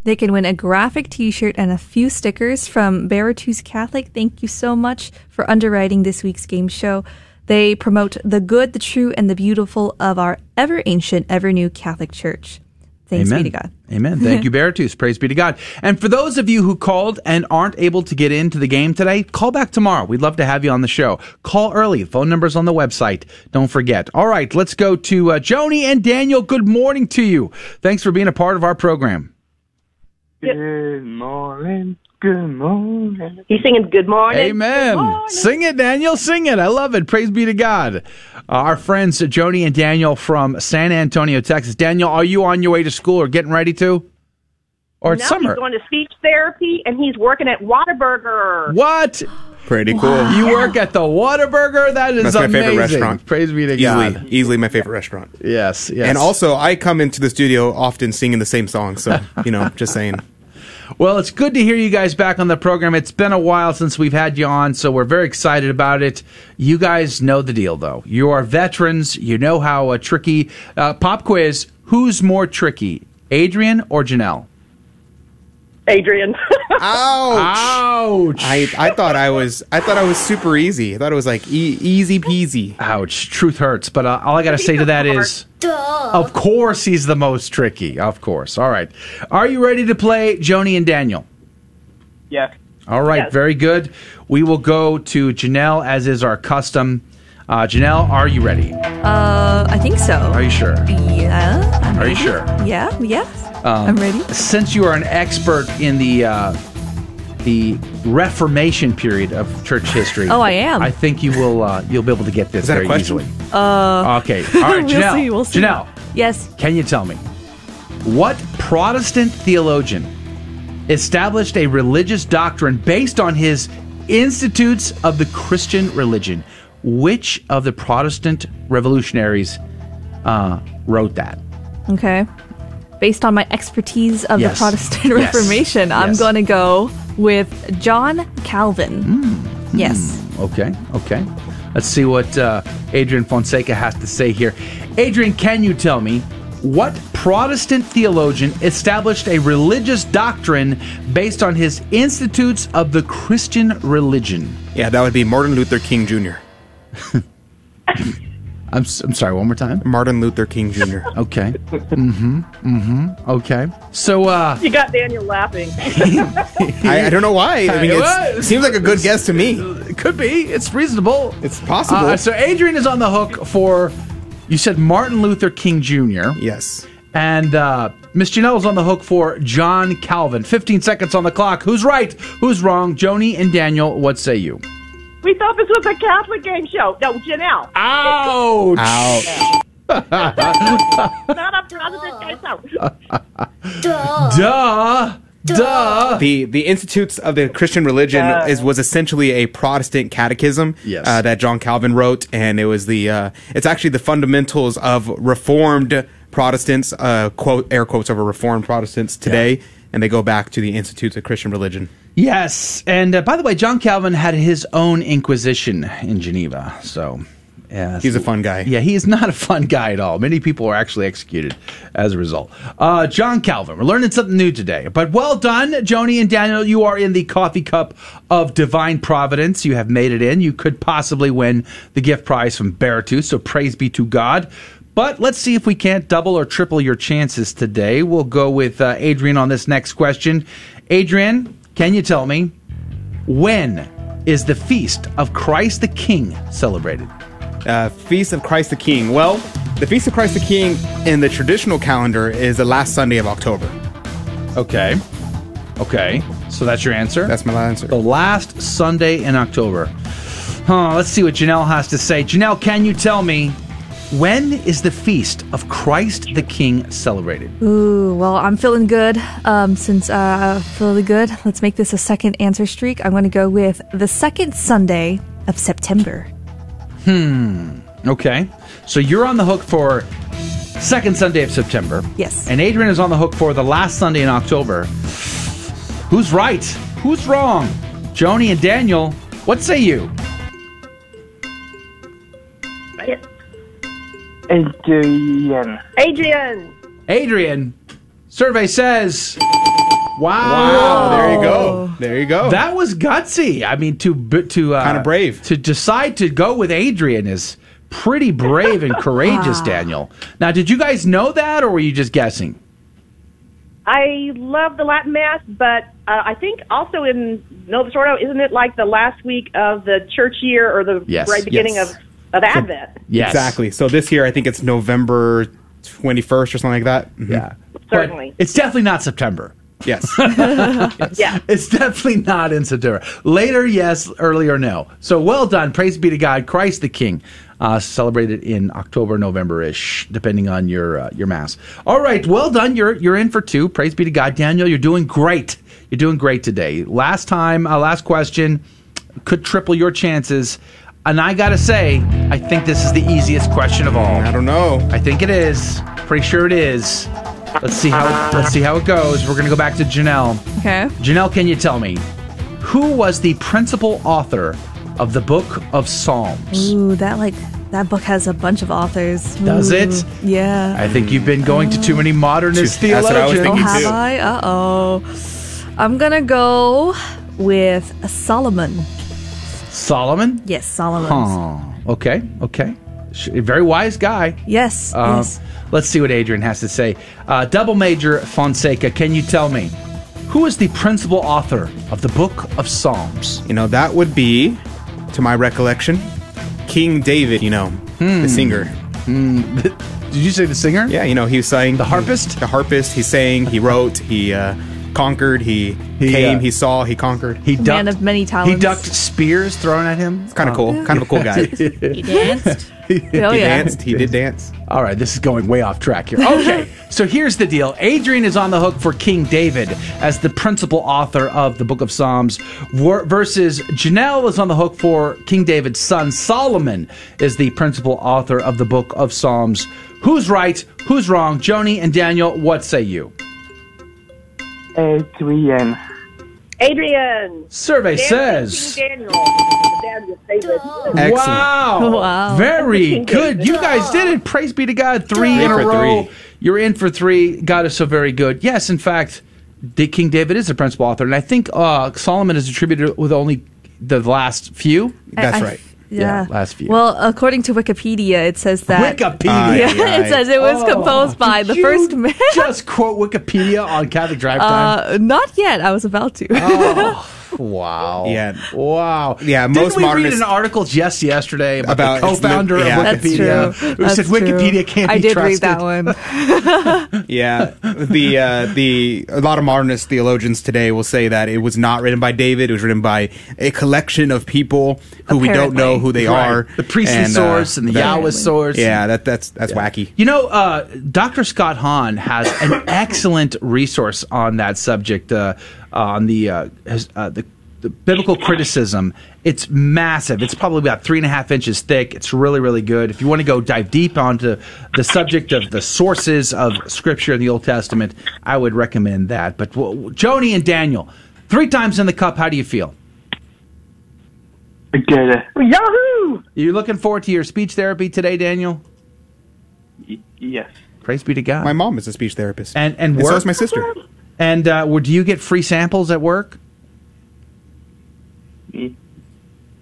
They can win a graphic t shirt and a few stickers from Baratus Catholic. Thank you so much for underwriting this week's game show. They promote the good, the true, and the beautiful of our ever ancient, ever new Catholic Church. Thanks Amen. be to God. Amen. Thank you, Baratus. Praise be to God. And for those of you who called and aren't able to get into the game today, call back tomorrow. We'd love to have you on the show. Call early. Phone numbers on the website. Don't forget. All right, let's go to uh, Joni and Daniel. Good morning to you. Thanks for being a part of our program. Good morning. Good morning. He's singing good morning. Amen. Good morning. Sing it, Daniel. Sing it. I love it. Praise be to God. Uh, our friends, Joni and Daniel from San Antonio, Texas. Daniel, are you on your way to school or getting ready to? Or it's now summer? he's going to speech therapy and he's working at Whataburger. What? Pretty cool. You work at the Whataburger? That is That's my amazing. favorite restaurant. Praise be to easily, God. Easily my favorite restaurant. Yes, yes. And also, I come into the studio often singing the same song. So, you know, just saying. Well, it's good to hear you guys back on the program. It's been a while since we've had you on, so we're very excited about it. You guys know the deal, though. You are veterans. You know how uh, tricky. Uh, pop quiz Who's more tricky, Adrian or Janelle? Adrian. Ouch! Ouch! I, I thought I was I thought I was super easy. I thought it was like e- easy peasy. Ouch! Truth hurts, but uh, all I got to say to that is, of course he's the most tricky. Of course. All right. Are you ready to play Joni and Daniel? Yeah. All right, Yes. very good. We will go to Janelle, as is our custom. Uh, Janelle, are you ready? Uh, I think so. Are you sure? Yeah. I'm Are you sure? Yeah. Yes. Um, I'm ready. Since you are an expert in the uh, the Reformation period of church history, Oh, I am. I think you will uh, you'll be able to get this Is that a very question? easily. Uh, Okay, all right, we'll Janelle. see, we'll see. Janelle, Yes. can you tell me what Protestant theologian established a religious doctrine based on his Institutes of the Christian Religion? Which of the Protestant revolutionaries uh, wrote that? Okay. Based on my expertise of Yes. the Protestant Yes. Reformation, I'm going to go with John Calvin. Hmm. Yes. Okay, okay. Let's see what uh, Adrian Fonseca has to say here. Adrian, can you tell me what Protestant theologian established a religious doctrine based on his Institutes of the Christian Religion? Yeah, that would be Martin Luther King Jr. I'm, s- I'm sorry, one more time. Martin Luther King Jr. Okay. Mm-hmm. Mm-hmm. Okay. So, uh, You got Daniel laughing. I, I don't know why. I mean, it seems like a good guess to me. It could be. It's reasonable. It's possible. Uh, so Adrian is on the hook for, you said Martin Luther King Jr. yes. And uh, Miss Janelle's on the hook for John Calvin. 15 seconds on the clock. Who's right? Who's wrong? Joni and Daniel, what say you? We thought this was a Catholic game show. No, Janelle. Ouch! Ouch. Not a Protestant game show. Duh! Duh! Duh. The the Institutes of the Christian Religion Uh. is was essentially a Protestant catechism Yes. uh, that John Calvin wrote, and it was the uh, it's actually the fundamentals of Reformed Protestants, uh, quote air quotes over Reformed Protestants today, and they go back to the Institutes of Christian Religion. Yes. And uh, by the way, John Calvin had his own Inquisition in Geneva. So. Yeah, He's a fun guy. Yeah, he is not a fun guy at all. Many people are actually executed as a result. Uh, John Calvin, we're learning something new today. But well done, Joni and Daniel. You are in the coffee cup of divine providence. You have made it in. You could possibly win the gift prize from Baratus, so praise be to God. But let's see if we can't double or triple your chances today. We'll go with uh, Adrian on this next question. Adrian, can you tell me when is the feast of Christ the King celebrated? Uh, Feast of Christ the King. Well, the Feast of Christ the King in the traditional calendar is the last Sunday of October. Okay. Okay. So that's your answer? That's my answer. The last Sunday in October. Huh, let's see what Janelle has to say. Janelle, can you tell me when is the feast of Christ the King celebrated? Ooh, well, I'm feeling good. Um, since uh, feeling good, let's make this a second answer streak. I'm going to go with the second Sunday of September. Hmm. Okay. So you're on the hook for second Sunday of September. Yes. And Adrian is on the hook for the last Sunday in October. Who's right? Who's wrong? Joni and Daniel, what say you? Adrian. Adrian. Adrian, survey says. Wow. Wow, there you go. There you go. That was gutsy. I mean, to to uh, Oh. Kinda brave. to decide to go with Adrian is pretty brave and courageous, Daniel. Now, did you guys know that, or were you just guessing? I love the Latin Mass, but uh, I think also in Novus Ordo, isn't it like the last week of the church year or the Yes. very beginning Yes. of, of Advent? Exactly. So this year, I think it's November 21st or something like that. Mm-hmm. Yeah. Certainly. It's definitely not September. Yes. yeah. It's definitely not in September. Later, yes. Earlier, no. So well done. Praise be to God. Christ the King. Uh, celebrated in October, November ish, depending on your uh, your mass. All right, well done. You're you're in for two. Praise be to God, Daniel. You're doing great. You're doing great today. Last time, uh, last question could triple your chances. And I gotta say, I think this is the easiest question of all. I don't know. I think it is. Pretty sure it is. Let's see how let's see how it goes. We're gonna go back to Janelle. Okay. Janelle, can you tell me who was the principal author of the Book of Psalms? Ooh, that like that book has a bunch of authors. Does it? Yeah. I think you've been going to too many modernist That's what I was theologians. oh, have I? Uh oh. I'm gonna go with Solomon. Solomon? Yes, Solomon. Huh. Okay, okay. Sh- Very wise guy. Yes. Uh, yes. Let's see what Adrian has to say. Uh, Double Major Fonseca, can you tell me who is the principal author of the Book of Psalms? You know, that would be, to my recollection, King David, you know, Hmm. the singer. Did you say the singer? Yeah, you know, he was saying. The harpist? the harpist. He sang, he wrote, he uh, conquered, he, came, uh, he saw, he conquered. He Man of many talents. He ducked spears thrown at him. It's kind of cool. Kind of a cool guy. He danced. he Oh, yeah. danced. He did dance. All right, this is going way off track here. Okay, so here's the deal. Adrian is on the hook for King David as the principal author of the Book of Psalms, wor- versus Janelle is on the hook for King David's son Solomon is the principal author of the Book of Psalms. Who's right? Who's wrong? Joni and Daniel, what say you? Adrian. Adrian. Survey Daniel, says. King Daniel. Daniel's. Wow. Wow. Very good. You guys did it. Praise be to God. Three Three in a row. three. You're in for three. God is so very good. Yes, in fact, King David is the principal author. And I think uh, Solomon is attributed with only the last few. I- I- Yeah. last few. Well, according to Wikipedia, it says that Wikipedia. Yeah, aye. it says it was Oh, composed by the first man. Just quote Wikipedia on Catholic Drive Time. Uh, not yet. I was about to. Oh, wow. Yeah. Wow. Yeah, Didn't most we read an article just yesterday about, About the co-founder li- yeah. of That's Wikipedia true. who That's said true. Wikipedia can't I be did trusted? read that one. yeah, the uh, the a lot of modernist theologians today will say that it was not written by David. It was written by a collection of people who we don't know who they Right. are. The priestly And, uh, source and the that- Yahweh source. Yeah, that that's that's wacky. You know, uh, Dr. Scott Hahn has an excellent resource on that subject, uh, on the, uh, his, uh, the the biblical criticism. It's massive. It's probably about three and a half inches thick. It's really, really good. If you want to go dive deep onto the subject of the sources of Scripture in the Old Testament, I would recommend that. But well, Joni and Daniel, three times in the cup. How do you feel? I get it. Yahoo! You looking forward to your speech therapy today, Daniel? Yes. Praise be to God. My mom is a speech therapist, and and And so is my sister. And uh, do you get free samples at work?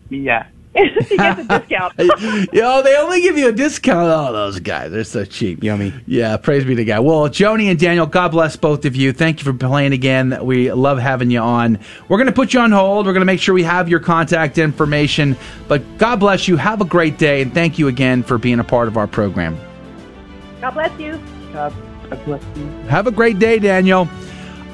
Yeah. he gets a discount. Yo, they only give you a discount. Oh, those guys, they're so cheap. Yummy. Yeah, praise be to God. Well, Joni and Daniel, God bless both of you. Thank you for playing again. We love having you on. We're going to put you on hold. We're going to make sure we have your contact information. But God bless you. Have a great day. And thank you again for being a part of our program. God bless you. God bless you. Have a great day, Daniel.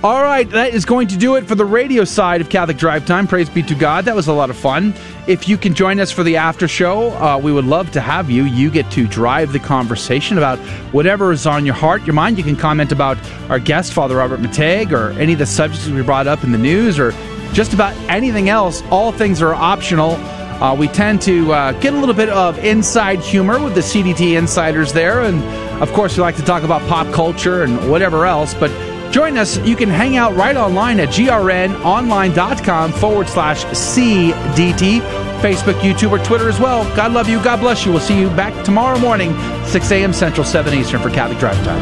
All right, that is going to do it for the radio side of Catholic Drive Time. Praise be to God. That was a lot of fun. If you can join us for the after show, uh, we would love to have you. You get to drive the conversation about whatever is on your heart, your mind. You can comment about our guest, Father Robert McTeigue, or any of the subjects we brought up in the news, or just about anything else. All things are optional. Uh, we tend to uh, get a little bit of inside humor with the CDT insiders there. And of course, we like to talk about pop culture and whatever else. But join us. You can hang out right online at grnonline.com forward slash CDT, Facebook, YouTube, or Twitter as well. God love you. God bless you. We'll see you back tomorrow morning, 6 a.m. Central, 7 Eastern for Catholic Drive Time.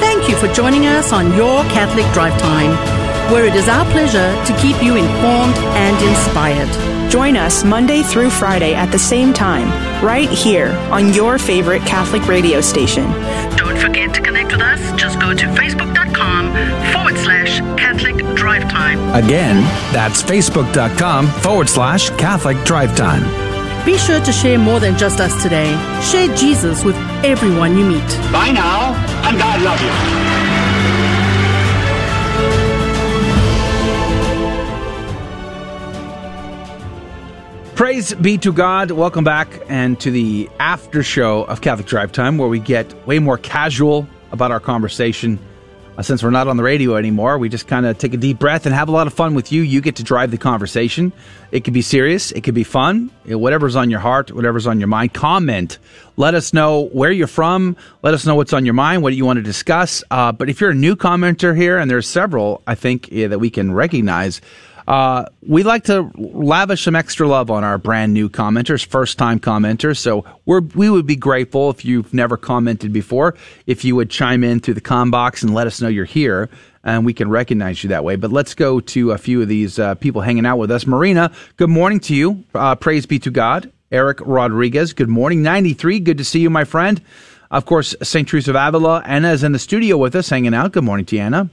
Thank you for joining us on Your Catholic Drive Time, where it is our pleasure to keep you informed and inspired. Join us Monday through Friday at the same time, right here on your favorite Catholic radio station. Don't forget to connect with us. Just go to facebook.com forward slash Catholic Drive Time. Again, that's facebook.com forward slash Catholic Drive Time. Be sure to share more than just us today. Share Jesus with everyone you meet. Bye now, and God love you. Praise be to God. Welcome back and to the after show of Catholic Drive Time, where we get way more casual about our conversation. Uh, since we're not on the radio anymore, we just kind of take a deep breath and have a lot of fun with you. You get to drive the conversation. It could be serious, it could be fun, know, whatever's on your heart, whatever's on your mind. Comment. Let us know where you're from. Let us know what's on your mind, what you want to discuss. Uh, but if you're a new commenter here, and there's several, I think, yeah, that we can recognize. Uh, we like to lavish some extra love on our brand new commenters, first time commenters. So we would be grateful if you've never commented before, if you would chime in through the com box and let us know you're here and we can recognize you that way. But let's go to a few of these uh, people hanging out with us. Marina, good morning to you. Uh, praise be to God. Eric Rodriguez, good morning. 93, good to see you, my friend. Of course, St. Teresa of Avila. Anna is in the studio with us, hanging out. Good morning Tiana.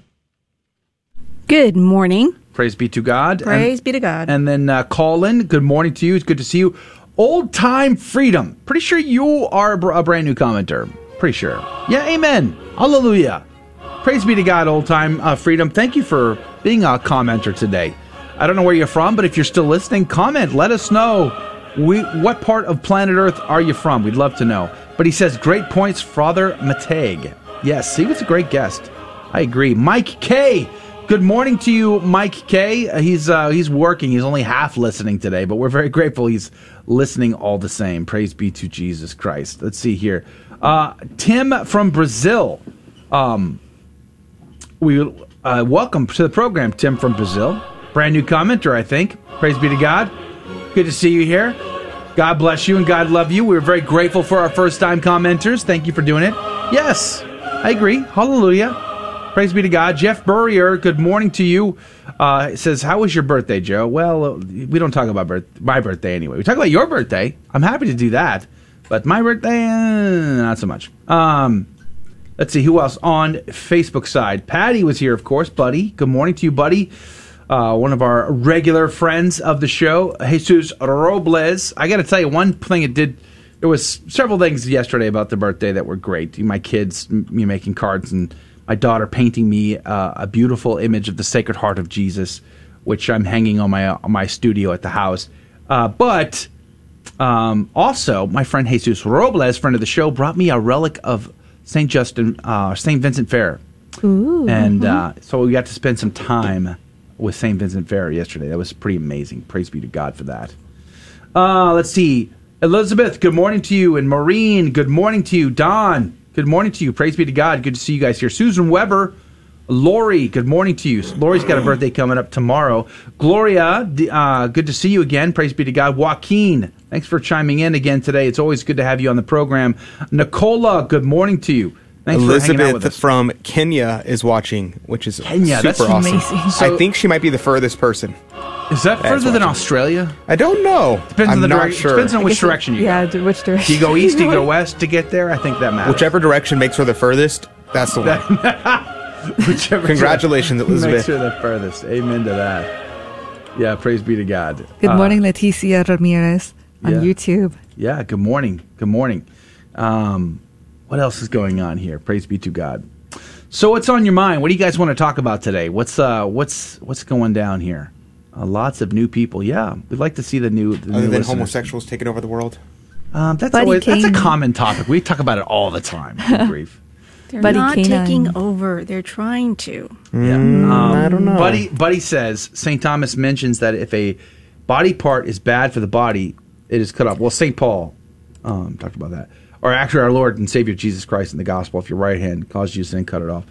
Good morning. Praise be to God. Praise and, be to God. And then uh, Colin, good morning to you. It's good to see you. Old time freedom. Pretty sure you are a brand new commenter. Pretty sure. Yeah, amen. Hallelujah. Praise be to God, old time uh, freedom. Thank you for being a commenter today. I don't know where you're from, but if you're still listening, comment. Let us know. We, what part of planet Earth are you from? We'd love to know. But he says, great points, Father McTeigue. Yes, he was a great guest. I agree. Mike K. Good morning to you, Mike K. Uh, He's uh, he's working. He's only half listening today, but we're very grateful he's listening all the same. Praise be to Jesus Christ. Let's see here. Uh, Tim from Brazil. Um, we uh, welcome to the program, Tim from Brazil. Brand new commenter, I think. Praise be to God. Good to see you here. God bless you and God love you. We're very grateful for our first time commenters. Thank you for doing it. Yes, I agree. Hallelujah. Praise be to God. Jeff Burrier, good morning to you. Uh, says, How was your birthday, Joe? Well, uh, we don't talk about birth- my birthday anyway. We talk about your birthday. I'm happy to do that. But my birthday, eh, not so much. Um, let's see, who else on Facebook side? Patty was here, of course. Buddy, good morning to you, buddy. Uh, one of our regular friends of the show, Jesus Robles. I got to tell you, one thing it did. There was several things yesterday about the birthday that were great. My kids, me making cards, and my daughter painting me uh, a beautiful image of the Sacred Heart of Jesus, which I'm hanging on my on my studio at the house. Uh, but um, also, my friend Jesus Robles, friend of the show, brought me a relic of Saint Justin, uh, Saint Vincent Ferrer, Ooh. and mhm. uh, so we got to spend some time with Saint Vincent Ferrer yesterday. That was pretty amazing. Praise be to God for that. Uh, let's see. Elizabeth, good morning to you. And Maureen, good morning to you. Don, good morning to you. Praise be to God. Good to see you guys here. Susan Weber, Lori, good morning to you. Lori's got a birthday coming up tomorrow. Gloria, uh, good to see you again. Praise be to God. Joaquin, thanks for chiming in again today. It's always good to have you on the program. Nicola, good morning to you. Thanks for hanging out with Elizabeth us. from Kenya is watching, which is Kenya, super that's awesome. amazing. I think she might be the furthest person. Is that That's further than watching. Australia? I don't know. Depends I'm on the not direction. sure. Depends on which direction you yeah, go. d- which direction? Do you go east? Do you go west to get there? I think that matters. Whichever direction makes her the furthest, that's the one. Whichever Congratulations, direction Elizabeth. Makes her the furthest. Amen to that. Yeah, praise be to God. Good Uh, morning, Leticia Ramirez on yeah. YouTube. Yeah, good morning. Good morning. Um, what else is going on here? Praise be to God. So, what's on your mind? What do you guys want to talk about today? What's uh, what's what's going down here? Uh, lots of new people. Yeah, we'd like to see the new. The Other new than listeners. homosexuals taking over the world. Um, that's Buddy always, that's a common topic. We talk about it all the time. Good grief. They're Buddy not Canine. taking over. They're trying to. Yeah. Mm, I don't know. Buddy, Buddy says St. Thomas mentions that if a body part is bad for the body, it is cut off. Well, St. Paul um, talked about that. Or actually, our Lord and Savior Jesus Christ in the gospel, if your right hand causes you to sin, cut it off.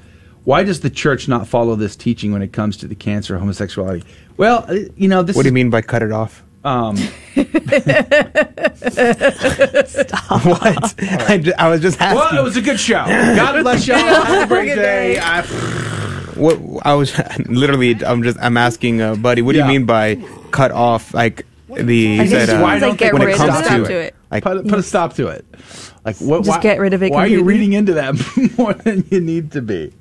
Why does the church not follow this teaching when it comes to the cancer of homosexuality? Well, uh, you know, this What do is, you mean by cut it off? Um, what? I, ju- I was just asking. well, it was a good show. God bless y'all. Have a great day. I, What I was literally, I'm just, I'm asking, uh, buddy. What do Yeah. you mean by cut off? Like the I said, uh, why don't they when get it rid comes of to, it? to it. Like put, put a stop to it. Like what? Just why, get rid of it Why are you reading into that more than you need to be?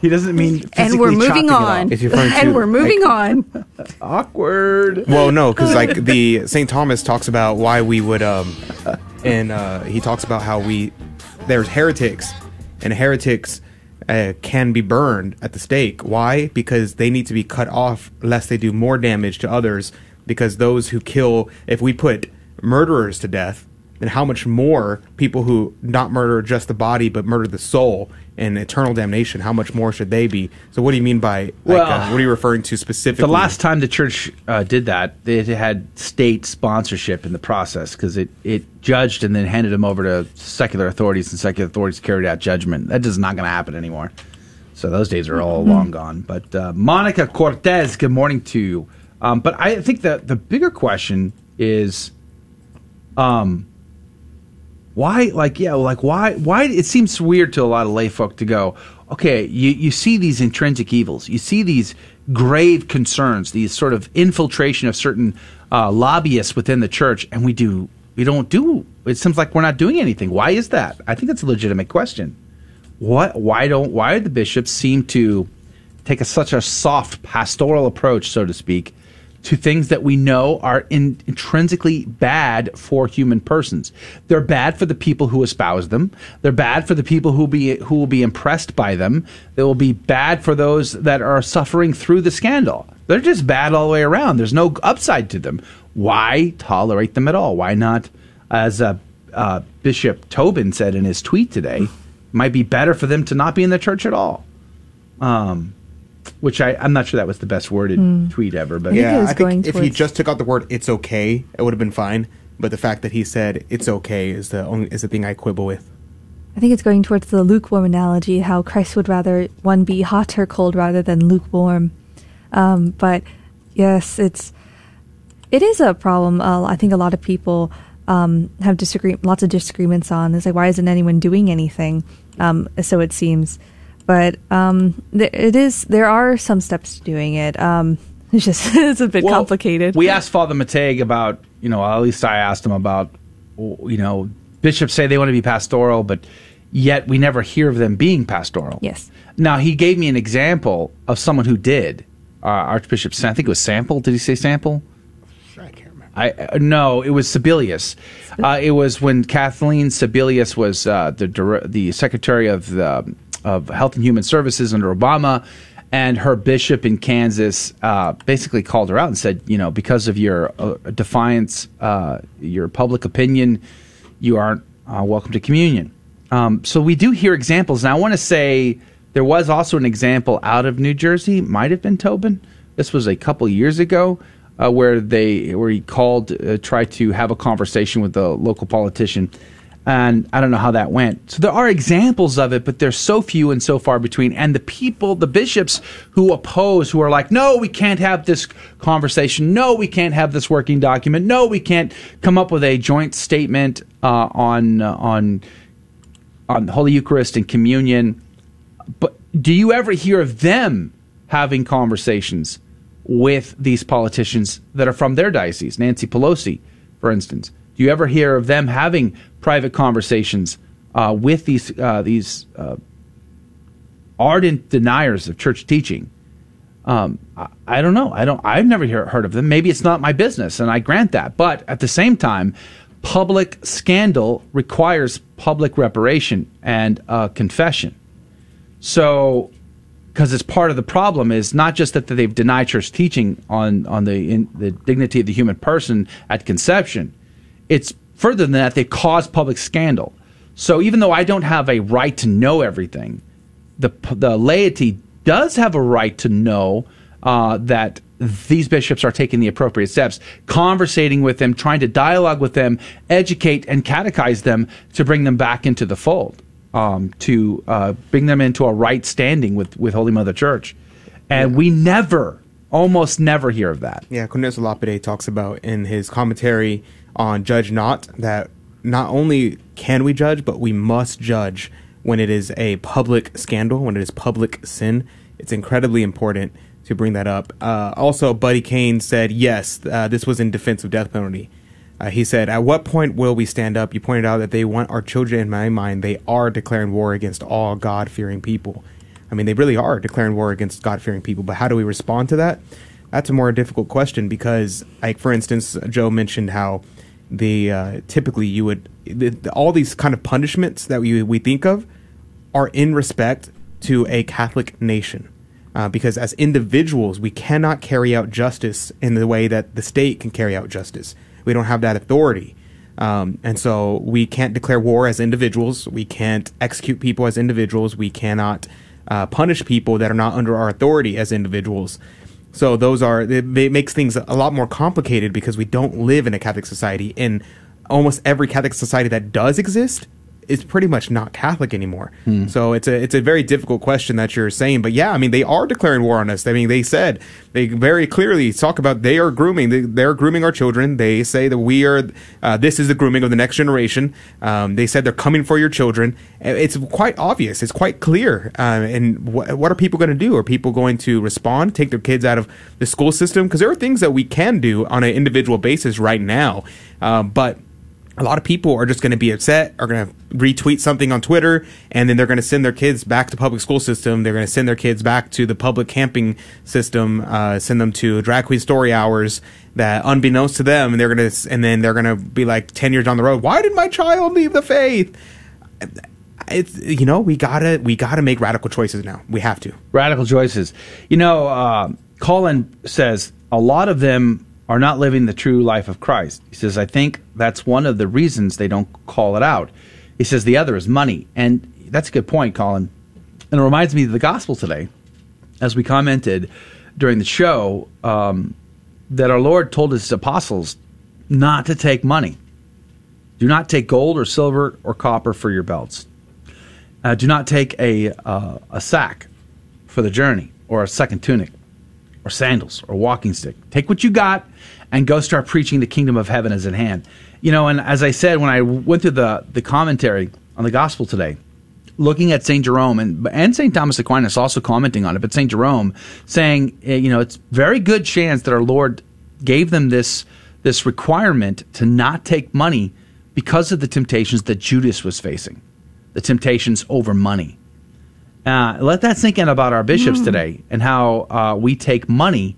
He doesn't mean and physically we're moving chopping it on. off. It's referring to, and we're moving like- on. Awkward. Well, no, because like the Saint Thomas talks about why we would, um, and uh, he talks about how we there's heretics, and heretics uh, can be burned at the stake. Why? Because they need to be cut off lest they do more damage to others. Because those who kill, if we put murderers to death, then how much more people who not murder just the body but murder the soul and eternal damnation? How much more should they be? So, what do you mean by like, Well, uh, what are you referring to specifically? The last time the church uh, did that, it had state sponsorship in the process because it, it judged and then handed them over to secular authorities, and secular authorities carried out judgment. That is not going to happen anymore. So those days are all long gone. But uh, Monica Cortez, good morning to you. Um, but I think that the bigger question is, um, why like yeah like why why it seems weird to a lot of lay folk to go okay you, you see these intrinsic evils. You see these grave concerns these sort of infiltration of certain uh, lobbyists within the church and we do we don't do it seems like we're not doing anything. Why is that? I think that's a legitimate question. What why don't why do the bishops seem to take a, such a soft pastoral approach so to speak to things that we know are in, intrinsically bad for human persons. They're bad for the people who espouse them. They're bad for the people who be who will be impressed by them. They will be bad for those that are suffering through the scandal. They're just bad all the way around. There's no upside to them. Why tolerate them at all? Why not, as uh, uh, Bishop Tobin said in his tweet today, might be better for them to not be in the church at all. Um, which I, I'm not sure that was the best worded Hmm. tweet ever, but yeah, I think if he just took out the word "it's okay," it would have been fine. But the fact that he said "it's okay" is the only is the thing I quibble with. I think it's going towards the lukewarm analogy, how Christ would rather one be hot or cold rather than lukewarm. Um, but yes, it's it is a problem. Uh, I think a lot of people um, have disagree lots of disagreements on. It's like why isn't anyone doing anything? Um, so it seems, but um, th- it is. There are some steps to doing it. Um, it's just it's a bit Well, complicated. We asked Father McTeigue about, you know, at least I asked him about, you know, bishops say they want to be pastoral, but yet we never hear of them being pastoral. Yes. Now he gave me an example of someone who did. Uh, Archbishop, Sam- I think it was Sample. Did he say Sample? I can't remember. I uh, no, it was Sebelius. Uh, it was when Kathleen Sebelius was uh, the dir- the secretary of the of Health and Human Services under Obama, and her bishop in Kansas uh, basically called her out and said, you know, because of your uh, defiance, uh, your public opinion, you aren't uh, welcome to communion. Um, so we do hear examples, and I want to say there was also an example out of New Jersey, might have been Tobin. This was a couple years ago, uh, where they where he called, uh, tried to have a conversation with the local politician, and I don't know how that went. So there are examples of it, but they're so few and so far between. And the people, the bishops who oppose, who are like, no, we can't have this conversation. No, we can't have this working document. No, we can't come up with a joint statement uh, on uh, on on Holy Eucharist and communion. But do you ever hear of them having conversations with these politicians that are from their diocese? Nancy Pelosi, for instance. Do you ever hear of them having private conversations uh, with these uh, these uh, ardent deniers of church teaching? Um, I, I don't know. I don't. I've never hear, heard of them. Maybe it's not my business, and I grant that. But at the same time, public scandal requires public reparation and uh, confession. So, because it's part of the problem is not just that they've denied church teaching on on the the dignity of the human person at conception. It's further than that. They cause public scandal. So even though I don't have a right to know everything, the the laity does have a right to know uh, that these bishops are taking the appropriate steps, conversating with them, trying to dialogue with them, educate and catechize them to bring them back into the fold, um, to uh, bring them into a right standing with, with Holy Mother Church. And we never, almost never hear of that. Yeah, Cornelius Lapide talks about in his commentary on Judge Not that not only can we judge, but we must judge when it is a public scandal, when it is public sin. It's incredibly important to bring that up. Uh, also, Buddy Kane said, yes, uh, this was in defense of death penalty. Uh, he said, At what point will we stand up? You pointed out that they want our children, in my mind, they are declaring war against all God fearing people. I mean, they really are declaring war against God fearing people. But how do we respond to that? That's a more difficult question because, like for instance, Joe mentioned how the uh, typically you would the, the- all these kind of punishments that we we think of are in respect to a Catholic nation. Uh, because as individuals, we cannot carry out justice in the way that the state can carry out justice. We don't have that authority. Um, and so we can't declare war as individuals. We can't execute people as individuals. We cannot uh, punish people that are not under our authority as individuals. So those are it, it makes things a lot more complicated because we don't live in a Catholic society. In almost every Catholic society that does exist is pretty much not Catholic anymore. So it's a it's a very difficult question that you're saying. But yeah, I mean they are declaring war on us. I mean they said they very clearly talk about they are grooming. They, they're grooming our children. They say that we are uh, this is the grooming of the next generation. Um, they said they're coming for your children. Uh, It's quite obvious. It's quite clear. Uh, and wh- what are people going to do? Are people going to respond, take their kids out of the school system? Because there are things that we can do on an individual basis right now, um, but a lot of people are just going to be upset, are going to retweet something on Twitter, and then they're going to send their kids back to public school system. They're going to send their kids back to the public camping system, uh, send them to drag queen story hours that unbeknownst to them, and they're going to, and then they're going to be like 10 years down the road, why did my child leave the faith? It's, you know, we gotta, we gotta make radical choices now. We have to. Radical choices. You know, uh, Colin says a lot of them are not living the true life of Christ. He says, I think that's one of the reasons they don't call it out. He says the other is money. And that's a good point, Colin. And it reminds me of the gospel today, as we commented during the show, um, that our Lord told his apostles not to take money. Do not take gold or silver or copper for your belts. Uh, do not take a, uh, a sack for the journey or a second tunic or sandals or walking stick. Take what you got and go start preaching the kingdom of heaven is at hand. You know, and as I said when I went through the, the commentary on the gospel today, looking at St. Jerome and, and St. Thomas Aquinas also commenting on it, but St. Jerome saying, eh, you know, it's very good chance that our Lord gave them this, this requirement to not take money because of the temptations that Judas was facing, the temptations over money. Uh, let that sink in about our bishops today and how uh, we take money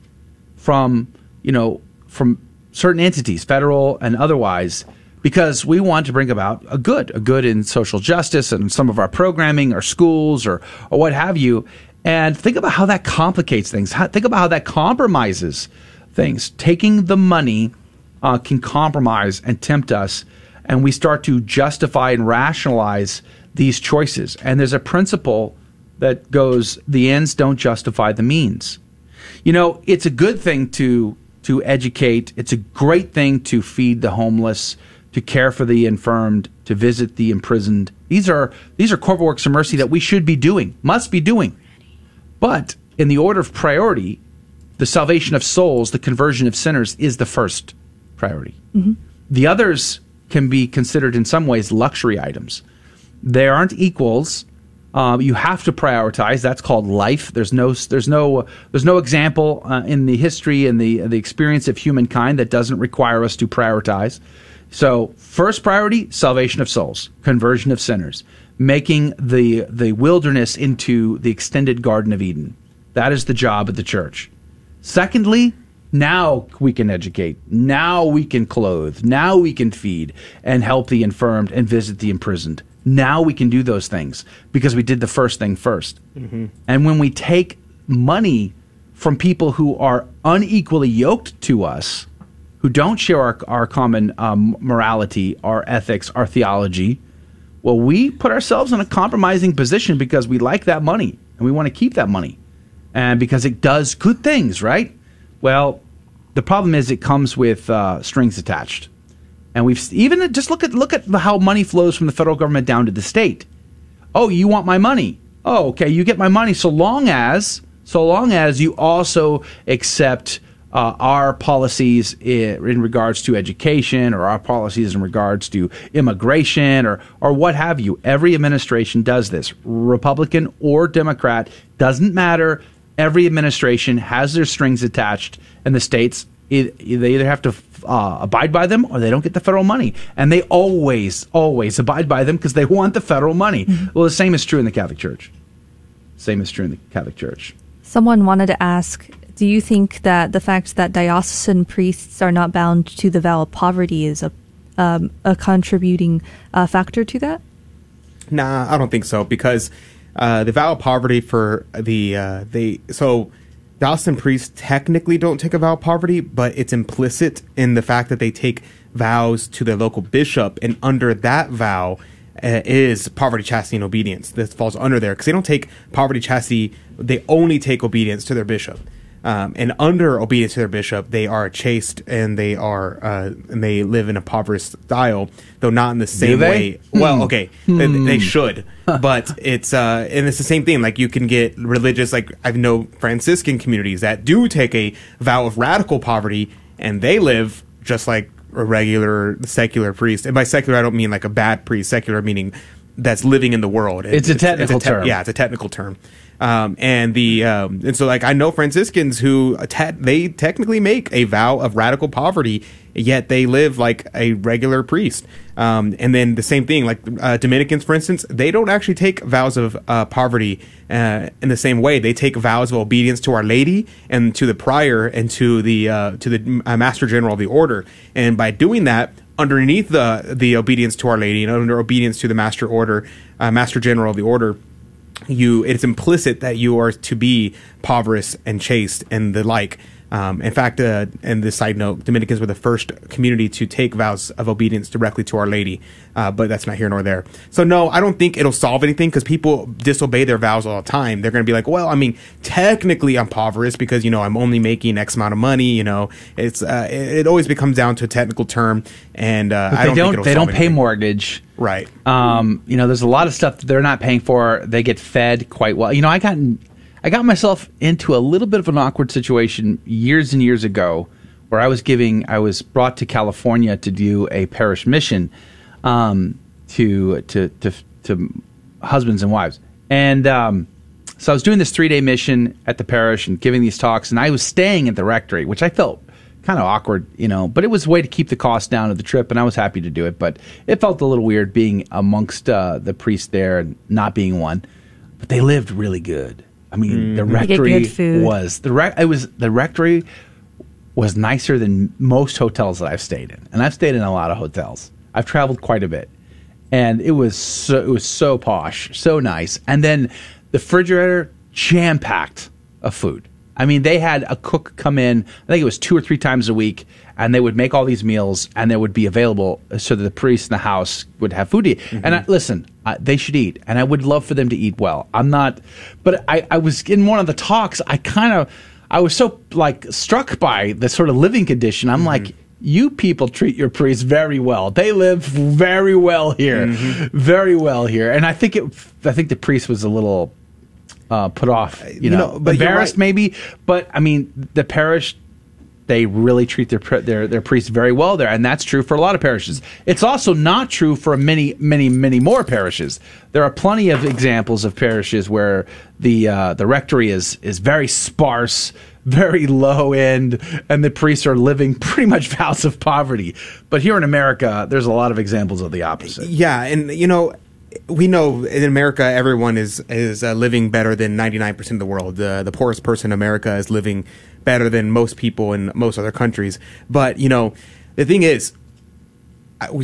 from you know from certain entities, federal and otherwise, because we want to bring about a good, a good in social justice and some of our programming, or schools, or or what have you. And think about how that complicates things. How, think about how that compromises things. Taking the money uh, can compromise and tempt us, and we start to justify and rationalize these choices. And there's a principle that goes: the ends don't justify the means. You know, it's a good thing to to educate. It's a great thing to feed the homeless, to care for the infirmed, to visit the imprisoned. These are these are corporate works of mercy that we should be doing, must be doing. But in the order of priority, the salvation of souls, the conversion of sinners is the first priority. Mm-hmm. The others can be considered in some ways luxury items. They aren't equals. Um, you have to prioritize. That's called life. There's no there's no there's no example uh, in the history and the the experience of humankind that doesn't require us to prioritize. So first priority: salvation of souls, conversion of sinners, making the the wilderness into the extended Garden of Eden. That is the job of the church. Secondly, now we can educate. Now we can clothe. Now we can feed and help the infirmed and visit the imprisoned. Now we can do those things because we did the first thing 1st Mhm. And when we take money from people who are unequally yoked to us, who don't share our, our common um, morality, our ethics, our theology, well, we put ourselves in a compromising position because we like that money and we want to keep that money and because it does good things, right? Well, the problem is it comes with uh, strings attached, and we've even just look at look at how money flows from the federal government down to the state. Oh, you want my money? Oh, okay, you get my money so long as so long as you also accept uh, our policies in, in regards to education or our policies in regards to immigration or or what have you. Every administration does this, Republican or Democrat, doesn't matter. Every administration has their strings attached, and the states it, they either have to uh, abide by them or they don't get the federal money, and they always always abide by them because they want the federal money. Well, the same is true in the Catholic Church. Same is true in the Catholic Church. Someone wanted to ask Do you think that the fact that diocesan priests are not bound to the vow of poverty is a, um, a contributing uh, factor to that? Nah, I don't think so because uh, the vow of poverty for the uh, they so diocesan priests technically don't take a vow of poverty, but it's implicit in the fact that they take vows to their local bishop, and under that vow uh, is poverty, chastity, and obedience. This falls under there because they don't take poverty, chastity; they only take obedience to their bishop. Um, and under obedience to their bishop, they are chaste and they are uh, and they live in a impoverished style, though not in the same way. Well, Hmm. okay, they, they Hmm. should, but it's uh, and it's the same thing. Like you can get religious, like I've know Franciscan communities that do take a vow of radical poverty, and they live just like a regular secular priest. And by secular, I don't mean like a bad priest. Secular meaning that's living in the world. It's a technical term. Yeah, it's a technical term. Um, and the um, and so like I know Franciscans who te- they technically make a vow of radical poverty, yet they live like a regular priest. Um, and then the same thing, like uh, Dominicans, for instance, they don't actually take vows of uh, poverty uh, in the same way. They take vows of obedience to Our Lady and to the prior and to the uh, to the uh, Master General of the Order. And by doing that, underneath the the obedience to Our Lady and under obedience to the Master Order, uh, Master General of the Order, you it's implicit that you are to be poverous and chaste and the like. Um, in fact, uh, and this side note, Dominicans were the first community to take vows of obedience directly to Our Lady, uh, but that's not here nor there. So no, I don't think it'll solve anything because people disobey their vows all the time. They're going to be like, well, I mean, technically I'm impoverished because you know I'm only making X amount of money. You know, it's uh, it, it always becomes down to a technical term, and uh, don't, they don't. They don't pay anything. mortgage. Right. Um, you know, there's a lot of stuff that they're not paying for. They get fed quite well. You know, I got I got myself into a little bit of an awkward situation years and years ago, where I was giving. I was brought to California to do a parish mission, um, to to to to husbands and wives, and um, so I was doing this three day mission at the parish and giving these talks, and I was staying at the rectory, which I felt kind of awkward, you know, but it was a way to keep the cost down of the trip, and I was happy to do it. But it felt a little weird being amongst uh, the priests there and not being one. But they lived really good. I mean, the Mhm. They get rectory was the rec- it was the rectory was nicer than most hotels that I've stayed in, and I've stayed in a lot of hotels. I've traveled quite a bit, and it was so, it was so posh, so nice. And then the refrigerator jam packed of food. I mean, they had a cook come in. I think it was two or three times a week, and they would make all these meals, and they would be available so that the priests in the house would have food to eat. And I, listen, I, they should eat, and I would love for them to eat well. I'm not, but I, I was in one of the talks. I kind of, I was so like struck by the sort of living condition. I'm like, you people treat your priests very well. They live very well here, very well here. And I think it, I think the priest was a little uh, put off, you, you know, know, embarrassed right. maybe. But I mean, the parish. They really treat their their their priests very well there, and that's true for a lot of parishes. It's also not true for many, many, many more parishes. There are plenty of examples of parishes where the uh, the rectory is is very sparse, very low end, and the priests are living pretty much vows of poverty. But here in America, there's a lot of examples of the opposite. Yeah, and you know, we know in America everyone is is uh, living better than ninety nine percent of the world. The the poorest person in America is living better than most people in most other countries. But you know, the thing is.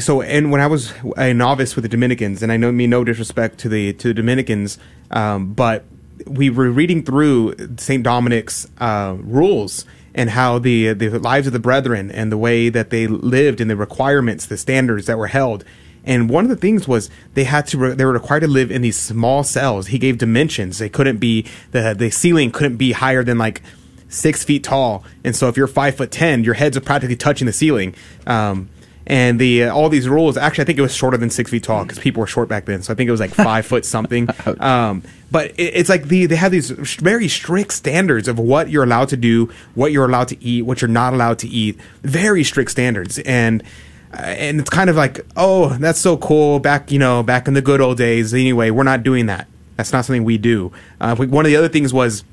So, and when I was a novice with the Dominicans, and I know mean no disrespect to the to the Dominicans, um, but we were reading through Saint Dominic's uh, rules and how the the lives of the brethren and the way that they lived and the requirements, the standards that were held. And one of the things was they had to re- they were required to live in these small cells. He gave dimensions. They couldn't be the the ceiling couldn't be higher than like six feet tall. And so if you're five foot ten, your heads are practically touching the ceiling. Um, and the uh, all these rules actually I think it was shorter than six feet tall because people were short back then. So I think it was like five foot something. Um, but it, it's like the they have these very strict standards of what you're allowed to do, what you're allowed to eat, what you're not allowed to eat. Very strict standards and. Uh, and it's kind of like, oh, that's so cool. Back, you know, back in the good old days. Anyway, we're not doing that. That's not something we do. Uh, we, one of the other things was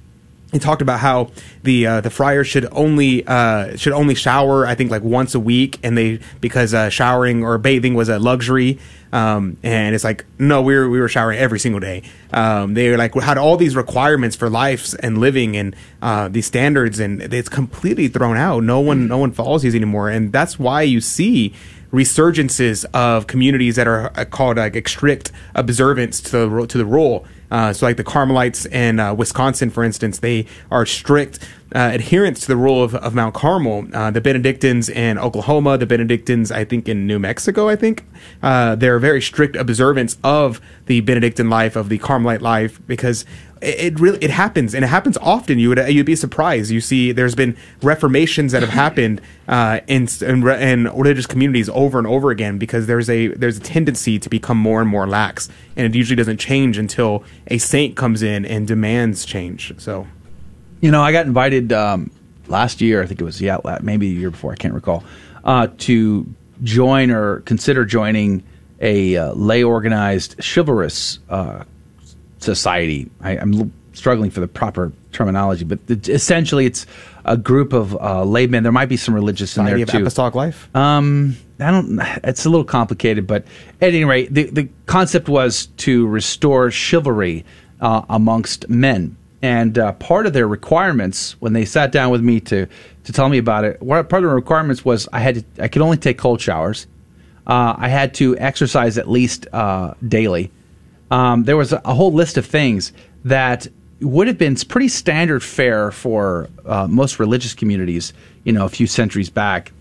he talked about how the uh, the friars should only uh, should only shower I think like once a week and they because uh, showering or bathing was a luxury um, and it's like no we were we were showering every single day. Um, they like had all these requirements for life and living and uh, these standards and it's completely thrown out. No one no one follows these anymore and that's why you see resurgences of communities that are uh, called like strict observance to the to the rule uh, so, like the Carmelites in uh, Wisconsin, for instance, they are strict uh, adherents to the rule of, of Mount Carmel. Uh, the Benedictines in Oklahoma, the Benedictines, I think, in New Mexico, I think, uh, they're very strict observance of the Benedictine life, of the Carmelite life, because it, it really it happens and it happens often. You would you'd be surprised. You see, there's been reformations that have happened uh, in, in in religious communities over and over again because there's a there's a tendency to become more and more lax, and it usually doesn't change until a saint comes in and demands change. So, You know, I got invited um, last year. I think it was yeah, maybe the year before. I can't recall. Uh, to join or consider joining a uh, lay organized chivalrous uh, society. I, I'm l- struggling for the proper terminology, but it, essentially, it's a group of uh, laymen. There might be some religious in Society there of too. Apostolic Life. Um, I don't. It's a little complicated, but at any rate, the the concept was to restore chivalry uh, amongst men, and uh, part of their requirements when they sat down with me to to tell me about it, part of the requirements was I had to, I could only take cold showers. Uh, I had to exercise at least uh, daily. Um, there was a, whole list of things that would have been pretty standard fare for uh, most religious communities, you know, a few centuries back,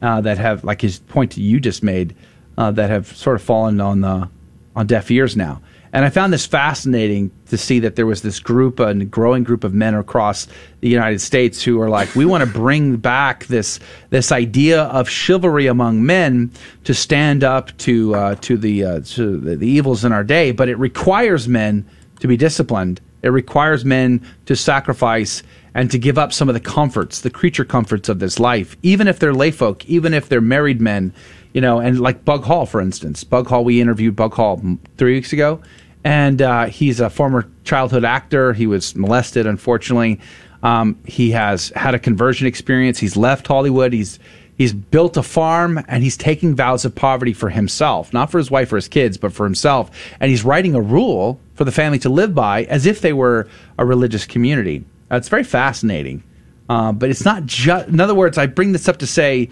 uh, that have, like his point you just made, uh, that have sort of fallen on the on deaf ears now. And I found this fascinating to see that there was this group, a growing group of men across the United States who are like, we want to bring back this this idea of chivalry among men to stand up to uh, to the uh, to the, evils in our day, but it requires men to be disciplined. It requires men to sacrifice and to give up some of the comforts, the creature comforts of this life, even if they're layfolk, even if they're married men, you know, and like Bug Hall, for instance. Bug Hall, we interviewed Bug Hall three weeks ago, and uh, he's a former childhood actor. He was molested, unfortunately. Um, he has had a conversion experience. He's left Hollywood. He's he's built a farm and he's taking vows of poverty for himself, not for his wife or his kids, but for himself. And he's writing a rule for the family to live by as if they were a religious community. It's very fascinating, uh, but it's not just. In other words, I bring this up to say,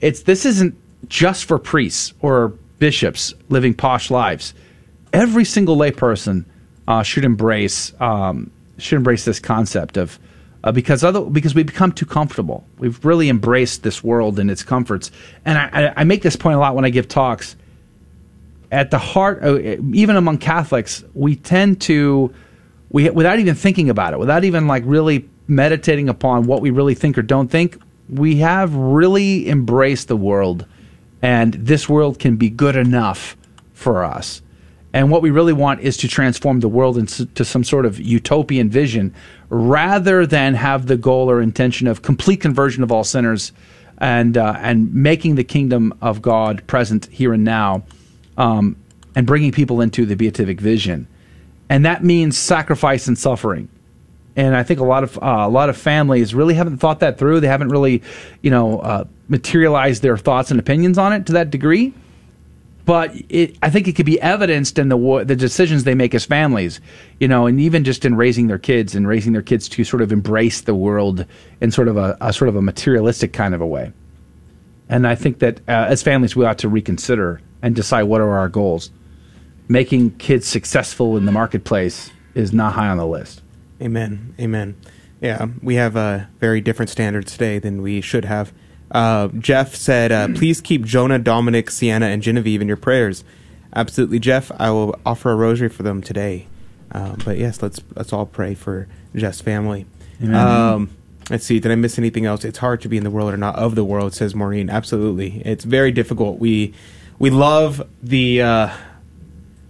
it's this isn't just for priests or bishops living posh lives. Every single layperson uh, should embrace um, should embrace this concept of uh, because other because we become too comfortable. We've really embraced this world and its comforts. And I, I, I make this point a lot when I give talks. At the heart, uh, even among Catholics, we tend to we without even thinking about it, without even like really meditating upon what we really think or don't think, we have really embraced the world, and this world can be good enough for us. And what we really want is to transform the world into some sort of utopian vision rather than have the goal or intention of complete conversion of all sinners and, uh, and making the kingdom of God present here and now um, and bringing people into the beatific vision. And that means sacrifice and suffering. And I think a lot of uh, a lot of families really haven't thought that through. They haven't really, you know, uh, materialized their thoughts and opinions on it to that degree but it, I think it could be evidenced in the the decisions they make as families, you know, and even just in raising their kids and raising their kids to sort of embrace the world in sort of a, a sort of a materialistic kind of a way. And I think that uh, as families, we ought to reconsider and decide what are our goals. Making kids successful in the marketplace is not high on the list. Amen. Amen. Yeah, we have uh, very different standards today than we should have. Uh, Jeff said, uh, "Please keep Jonah, Dominic, Sienna, and Genevieve in your prayers." Absolutely, Jeff. I will offer a rosary for them today. Uh, but yes, let's let's all pray for Jeff's family. Um, let's see. Did I miss anything else? It's hard to be in the world or not of the world, says Maureen. Absolutely, it's very difficult. We we love the uh,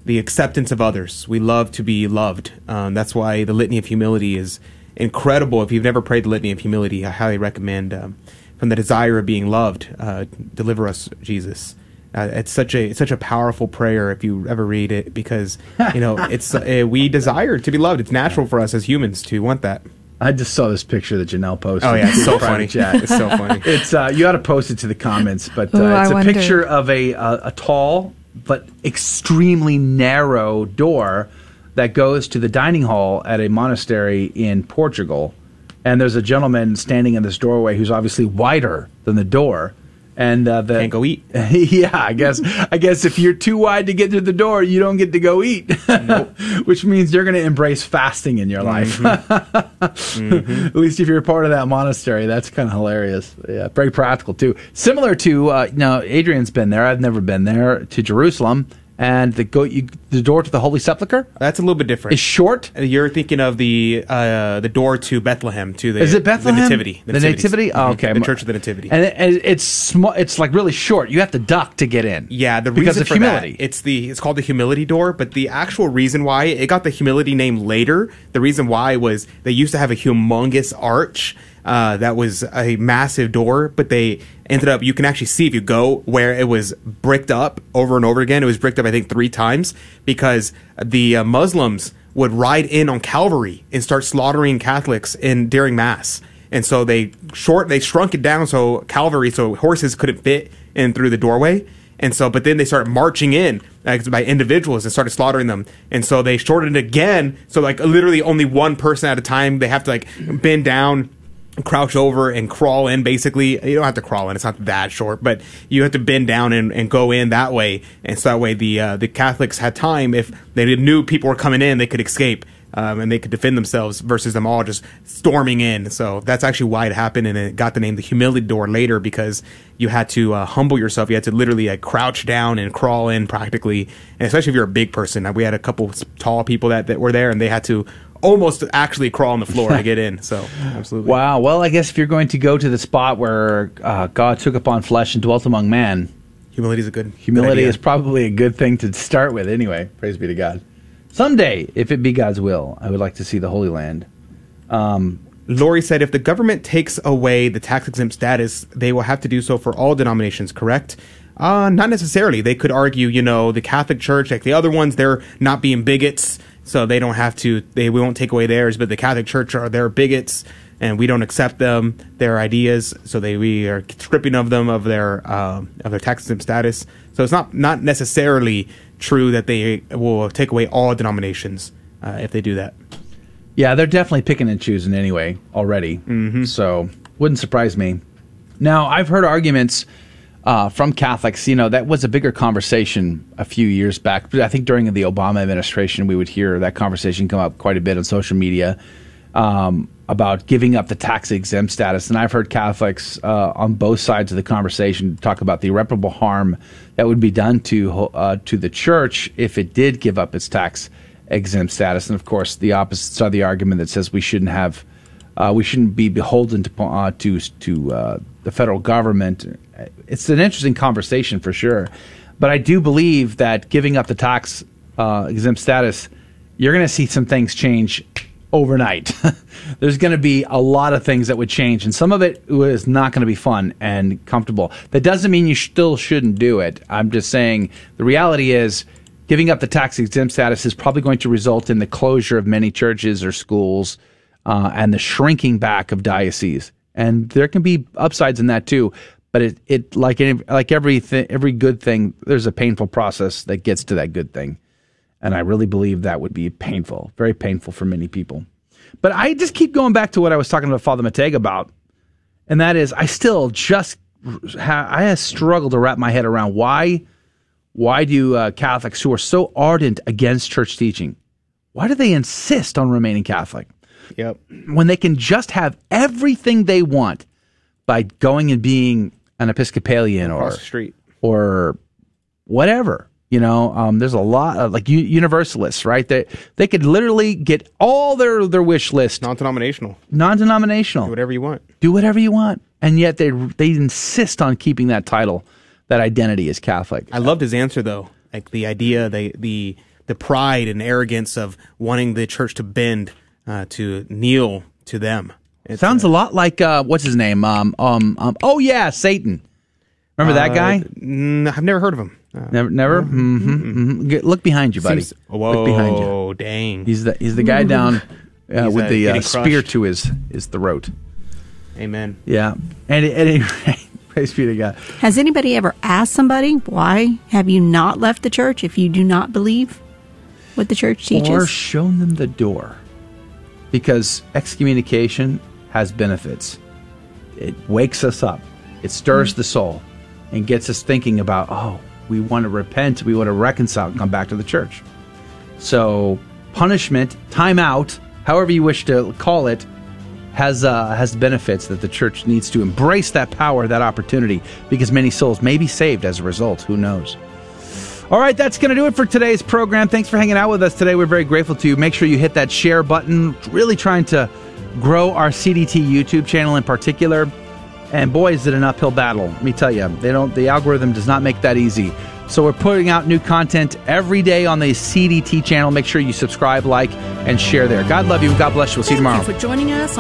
the acceptance of others. We love to be loved. Um, that's why the litany of humility is incredible. If you've never prayed the litany of humility, I highly recommend. Um, from the desire of being loved, uh, deliver us, Jesus. Uh, it's such a it's such a powerful prayer if you ever read it because you know it's uh, we desire to be loved. It's natural for us as humans to want that. I just saw this picture that Janelle posted. Oh, yeah, it's so funny. Chat. It's so funny. It's uh, you ought to post it to the comments, but uh, Ooh, it's a wonder. picture of a uh, a tall but extremely narrow door that goes to the dining hall at a monastery in Portugal, and there's a gentleman standing in this doorway who's obviously wider than the door. And uh, the, Can't go eat. yeah, I guess. I guess if you're too wide to get through the door, you don't get to go eat, which means you're going to embrace fasting in your life. At least if you're part of that monastery, that's kind of hilarious. Yeah, very practical too. Similar to, uh, you know, Adrian's been there. I've never been there to Jerusalem, and the go you, the door to the Holy Sepulchre That's a little bit different. is short. Uh, You're thinking of the uh, the door to Bethlehem to the Is it Bethlehem? the Nativity The Nativities. Nativity? Oh, Mhm. okay. the Church of the Nativity and it, and it's small. It's like really short. You have to duck to get in. Yeah, the because reason of for humility. that it's the it's called the humility door, but the actual reason why it got the humility name later, the reason why was they used to have a humongous arch uh, that was a massive door, but they ended up you can actually see if you go where it was bricked up over and over again. It was bricked up I think three times because the uh, Muslims would ride in on Calvary and start slaughtering Catholics in during mass. And so they short they shrunk it down so Calvary so horses couldn't fit in through the doorway. And so, but then they started marching in like, by individuals and started slaughtering them. And so they shortened it again. So like literally only one person at a time. They have to like bend down, crouch over, and crawl in. Basically, you don't have to crawl in. It's not that short, but you have to bend down and, and go in that way. And so that way the uh, the Catholics had time if they knew people were coming in, they could escape. Um, and they could defend themselves versus them all just storming in. So that's actually why it happened, and it got the name the humility door later because you had to uh, humble yourself. You had to literally like crouch down and crawl in practically, and especially if you're a big person. Uh, We had a couple tall people that, that were there, and they had to almost actually crawl on the floor to get in. So absolutely, Wow. Well, I guess if you're going to go to the spot where uh, God took upon flesh and dwelt among men, humility is a good humility good is probably a good thing to start with. Anyway, praise be to God. Someday, if it be God's will, I would like to see the Holy Land. Um, Lori said if the government takes away the tax exempt status, they will have to do so for all denominations, correct? Uh, not necessarily. They could argue, you know, the Catholic Church, like the other ones, they're not being bigots, so they don't have to, they we won't take away theirs, but the Catholic Church are, they're bigots, and we don't accept them, their ideas, so they, we are stripping of them of their, um, of their tax exempt status. So it's not, not necessarily true that they will take away all denominations, uh, if they do that. Yeah, they're definitely picking and choosing anyway already. Mm-hmm. So wouldn't surprise me. Now I've heard arguments uh, from Catholics. You know that was a bigger conversation a few years back. I think during the Obama administration, we would hear that conversation come up quite a bit on social media um, about giving up the tax exempt status. And I've heard Catholics uh, on both sides of the conversation talk about the irreparable harm that would be done to uh, to the church if it did give up its tax exempt status, and of course the opposite side of the argument that says we shouldn't have, uh, we shouldn't be beholden to uh, to to uh, the federal government. It's an interesting conversation for sure, but I do believe that giving up the tax uh, exempt status, you're going to see some things change overnight. There's going to be a lot of things that would change, and some of it is not going to be fun and comfortable. That doesn't mean you still shouldn't do it. I'm just saying the reality is giving up the tax exempt status is probably going to result in the closure of many churches or schools uh, and the shrinking back of dioceses. And there can be upsides in that too. But it, it like any, like every every good thing, there's a painful process that gets to that good thing. And I really believe that would be painful, very painful for many people. But I just keep going back to what I was talking to Father McTeigue about, and that is I still just ha- I have struggled to wrap my head around why why do uh, Catholics who are so ardent against church teaching, why do they insist on remaining Catholic? Yep. When they can just have everything they want by going and being an Episcopalian or Across the street. or whatever. You know, um, there's a lot of like universalists, right? They they could literally get all their their wish list non-denominational, non-denominational, Do whatever you want. do whatever you want, and yet they they insist on keeping that title, that identity as Catholic. I loved his answer though. Like the idea, the the the pride and arrogance of wanting the church to bend, uh, to kneel to them. It's, Sounds a lot like uh, what's his name? Um, um, um, oh yeah, Satan. Remember that uh, guy? mm, I've never heard of him. Uh, Never, never. Mm-hmm, mm-hmm. Get- Look behind you, buddy. Seems- whoa, Look behind you. dang. He's the he's the guy down uh, with uh, the uh, spear to his his throat. Amen. Yeah, and at any rate, praise be to God. Has anybody ever asked somebody why have you not left the church if you do not believe what the church teaches? Or shown them the door. Because excommunication has benefits. It wakes us up, it stirs the soul, and gets us thinking about, oh, we want to repent, we want to reconcile, and come back to the church. So, punishment, time out, however you wish to call it, has uh, has benefits that the church needs to embrace that power, that opportunity, because many souls may be saved as a result. Who knows? All right, that's going to do it for today's program. Thanks for hanging out with us today. We're very grateful to you. Make sure you hit that share button. Really trying to grow our CDT YouTube channel in particular. And boy, is it an uphill battle. Let me tell you, they don't. The algorithm does not make that easy. So we're putting out new content every day on the CDT channel. Make sure you subscribe, like, and share there. God love you. God bless you. We'll see you tomorrow. Thank you for joining us on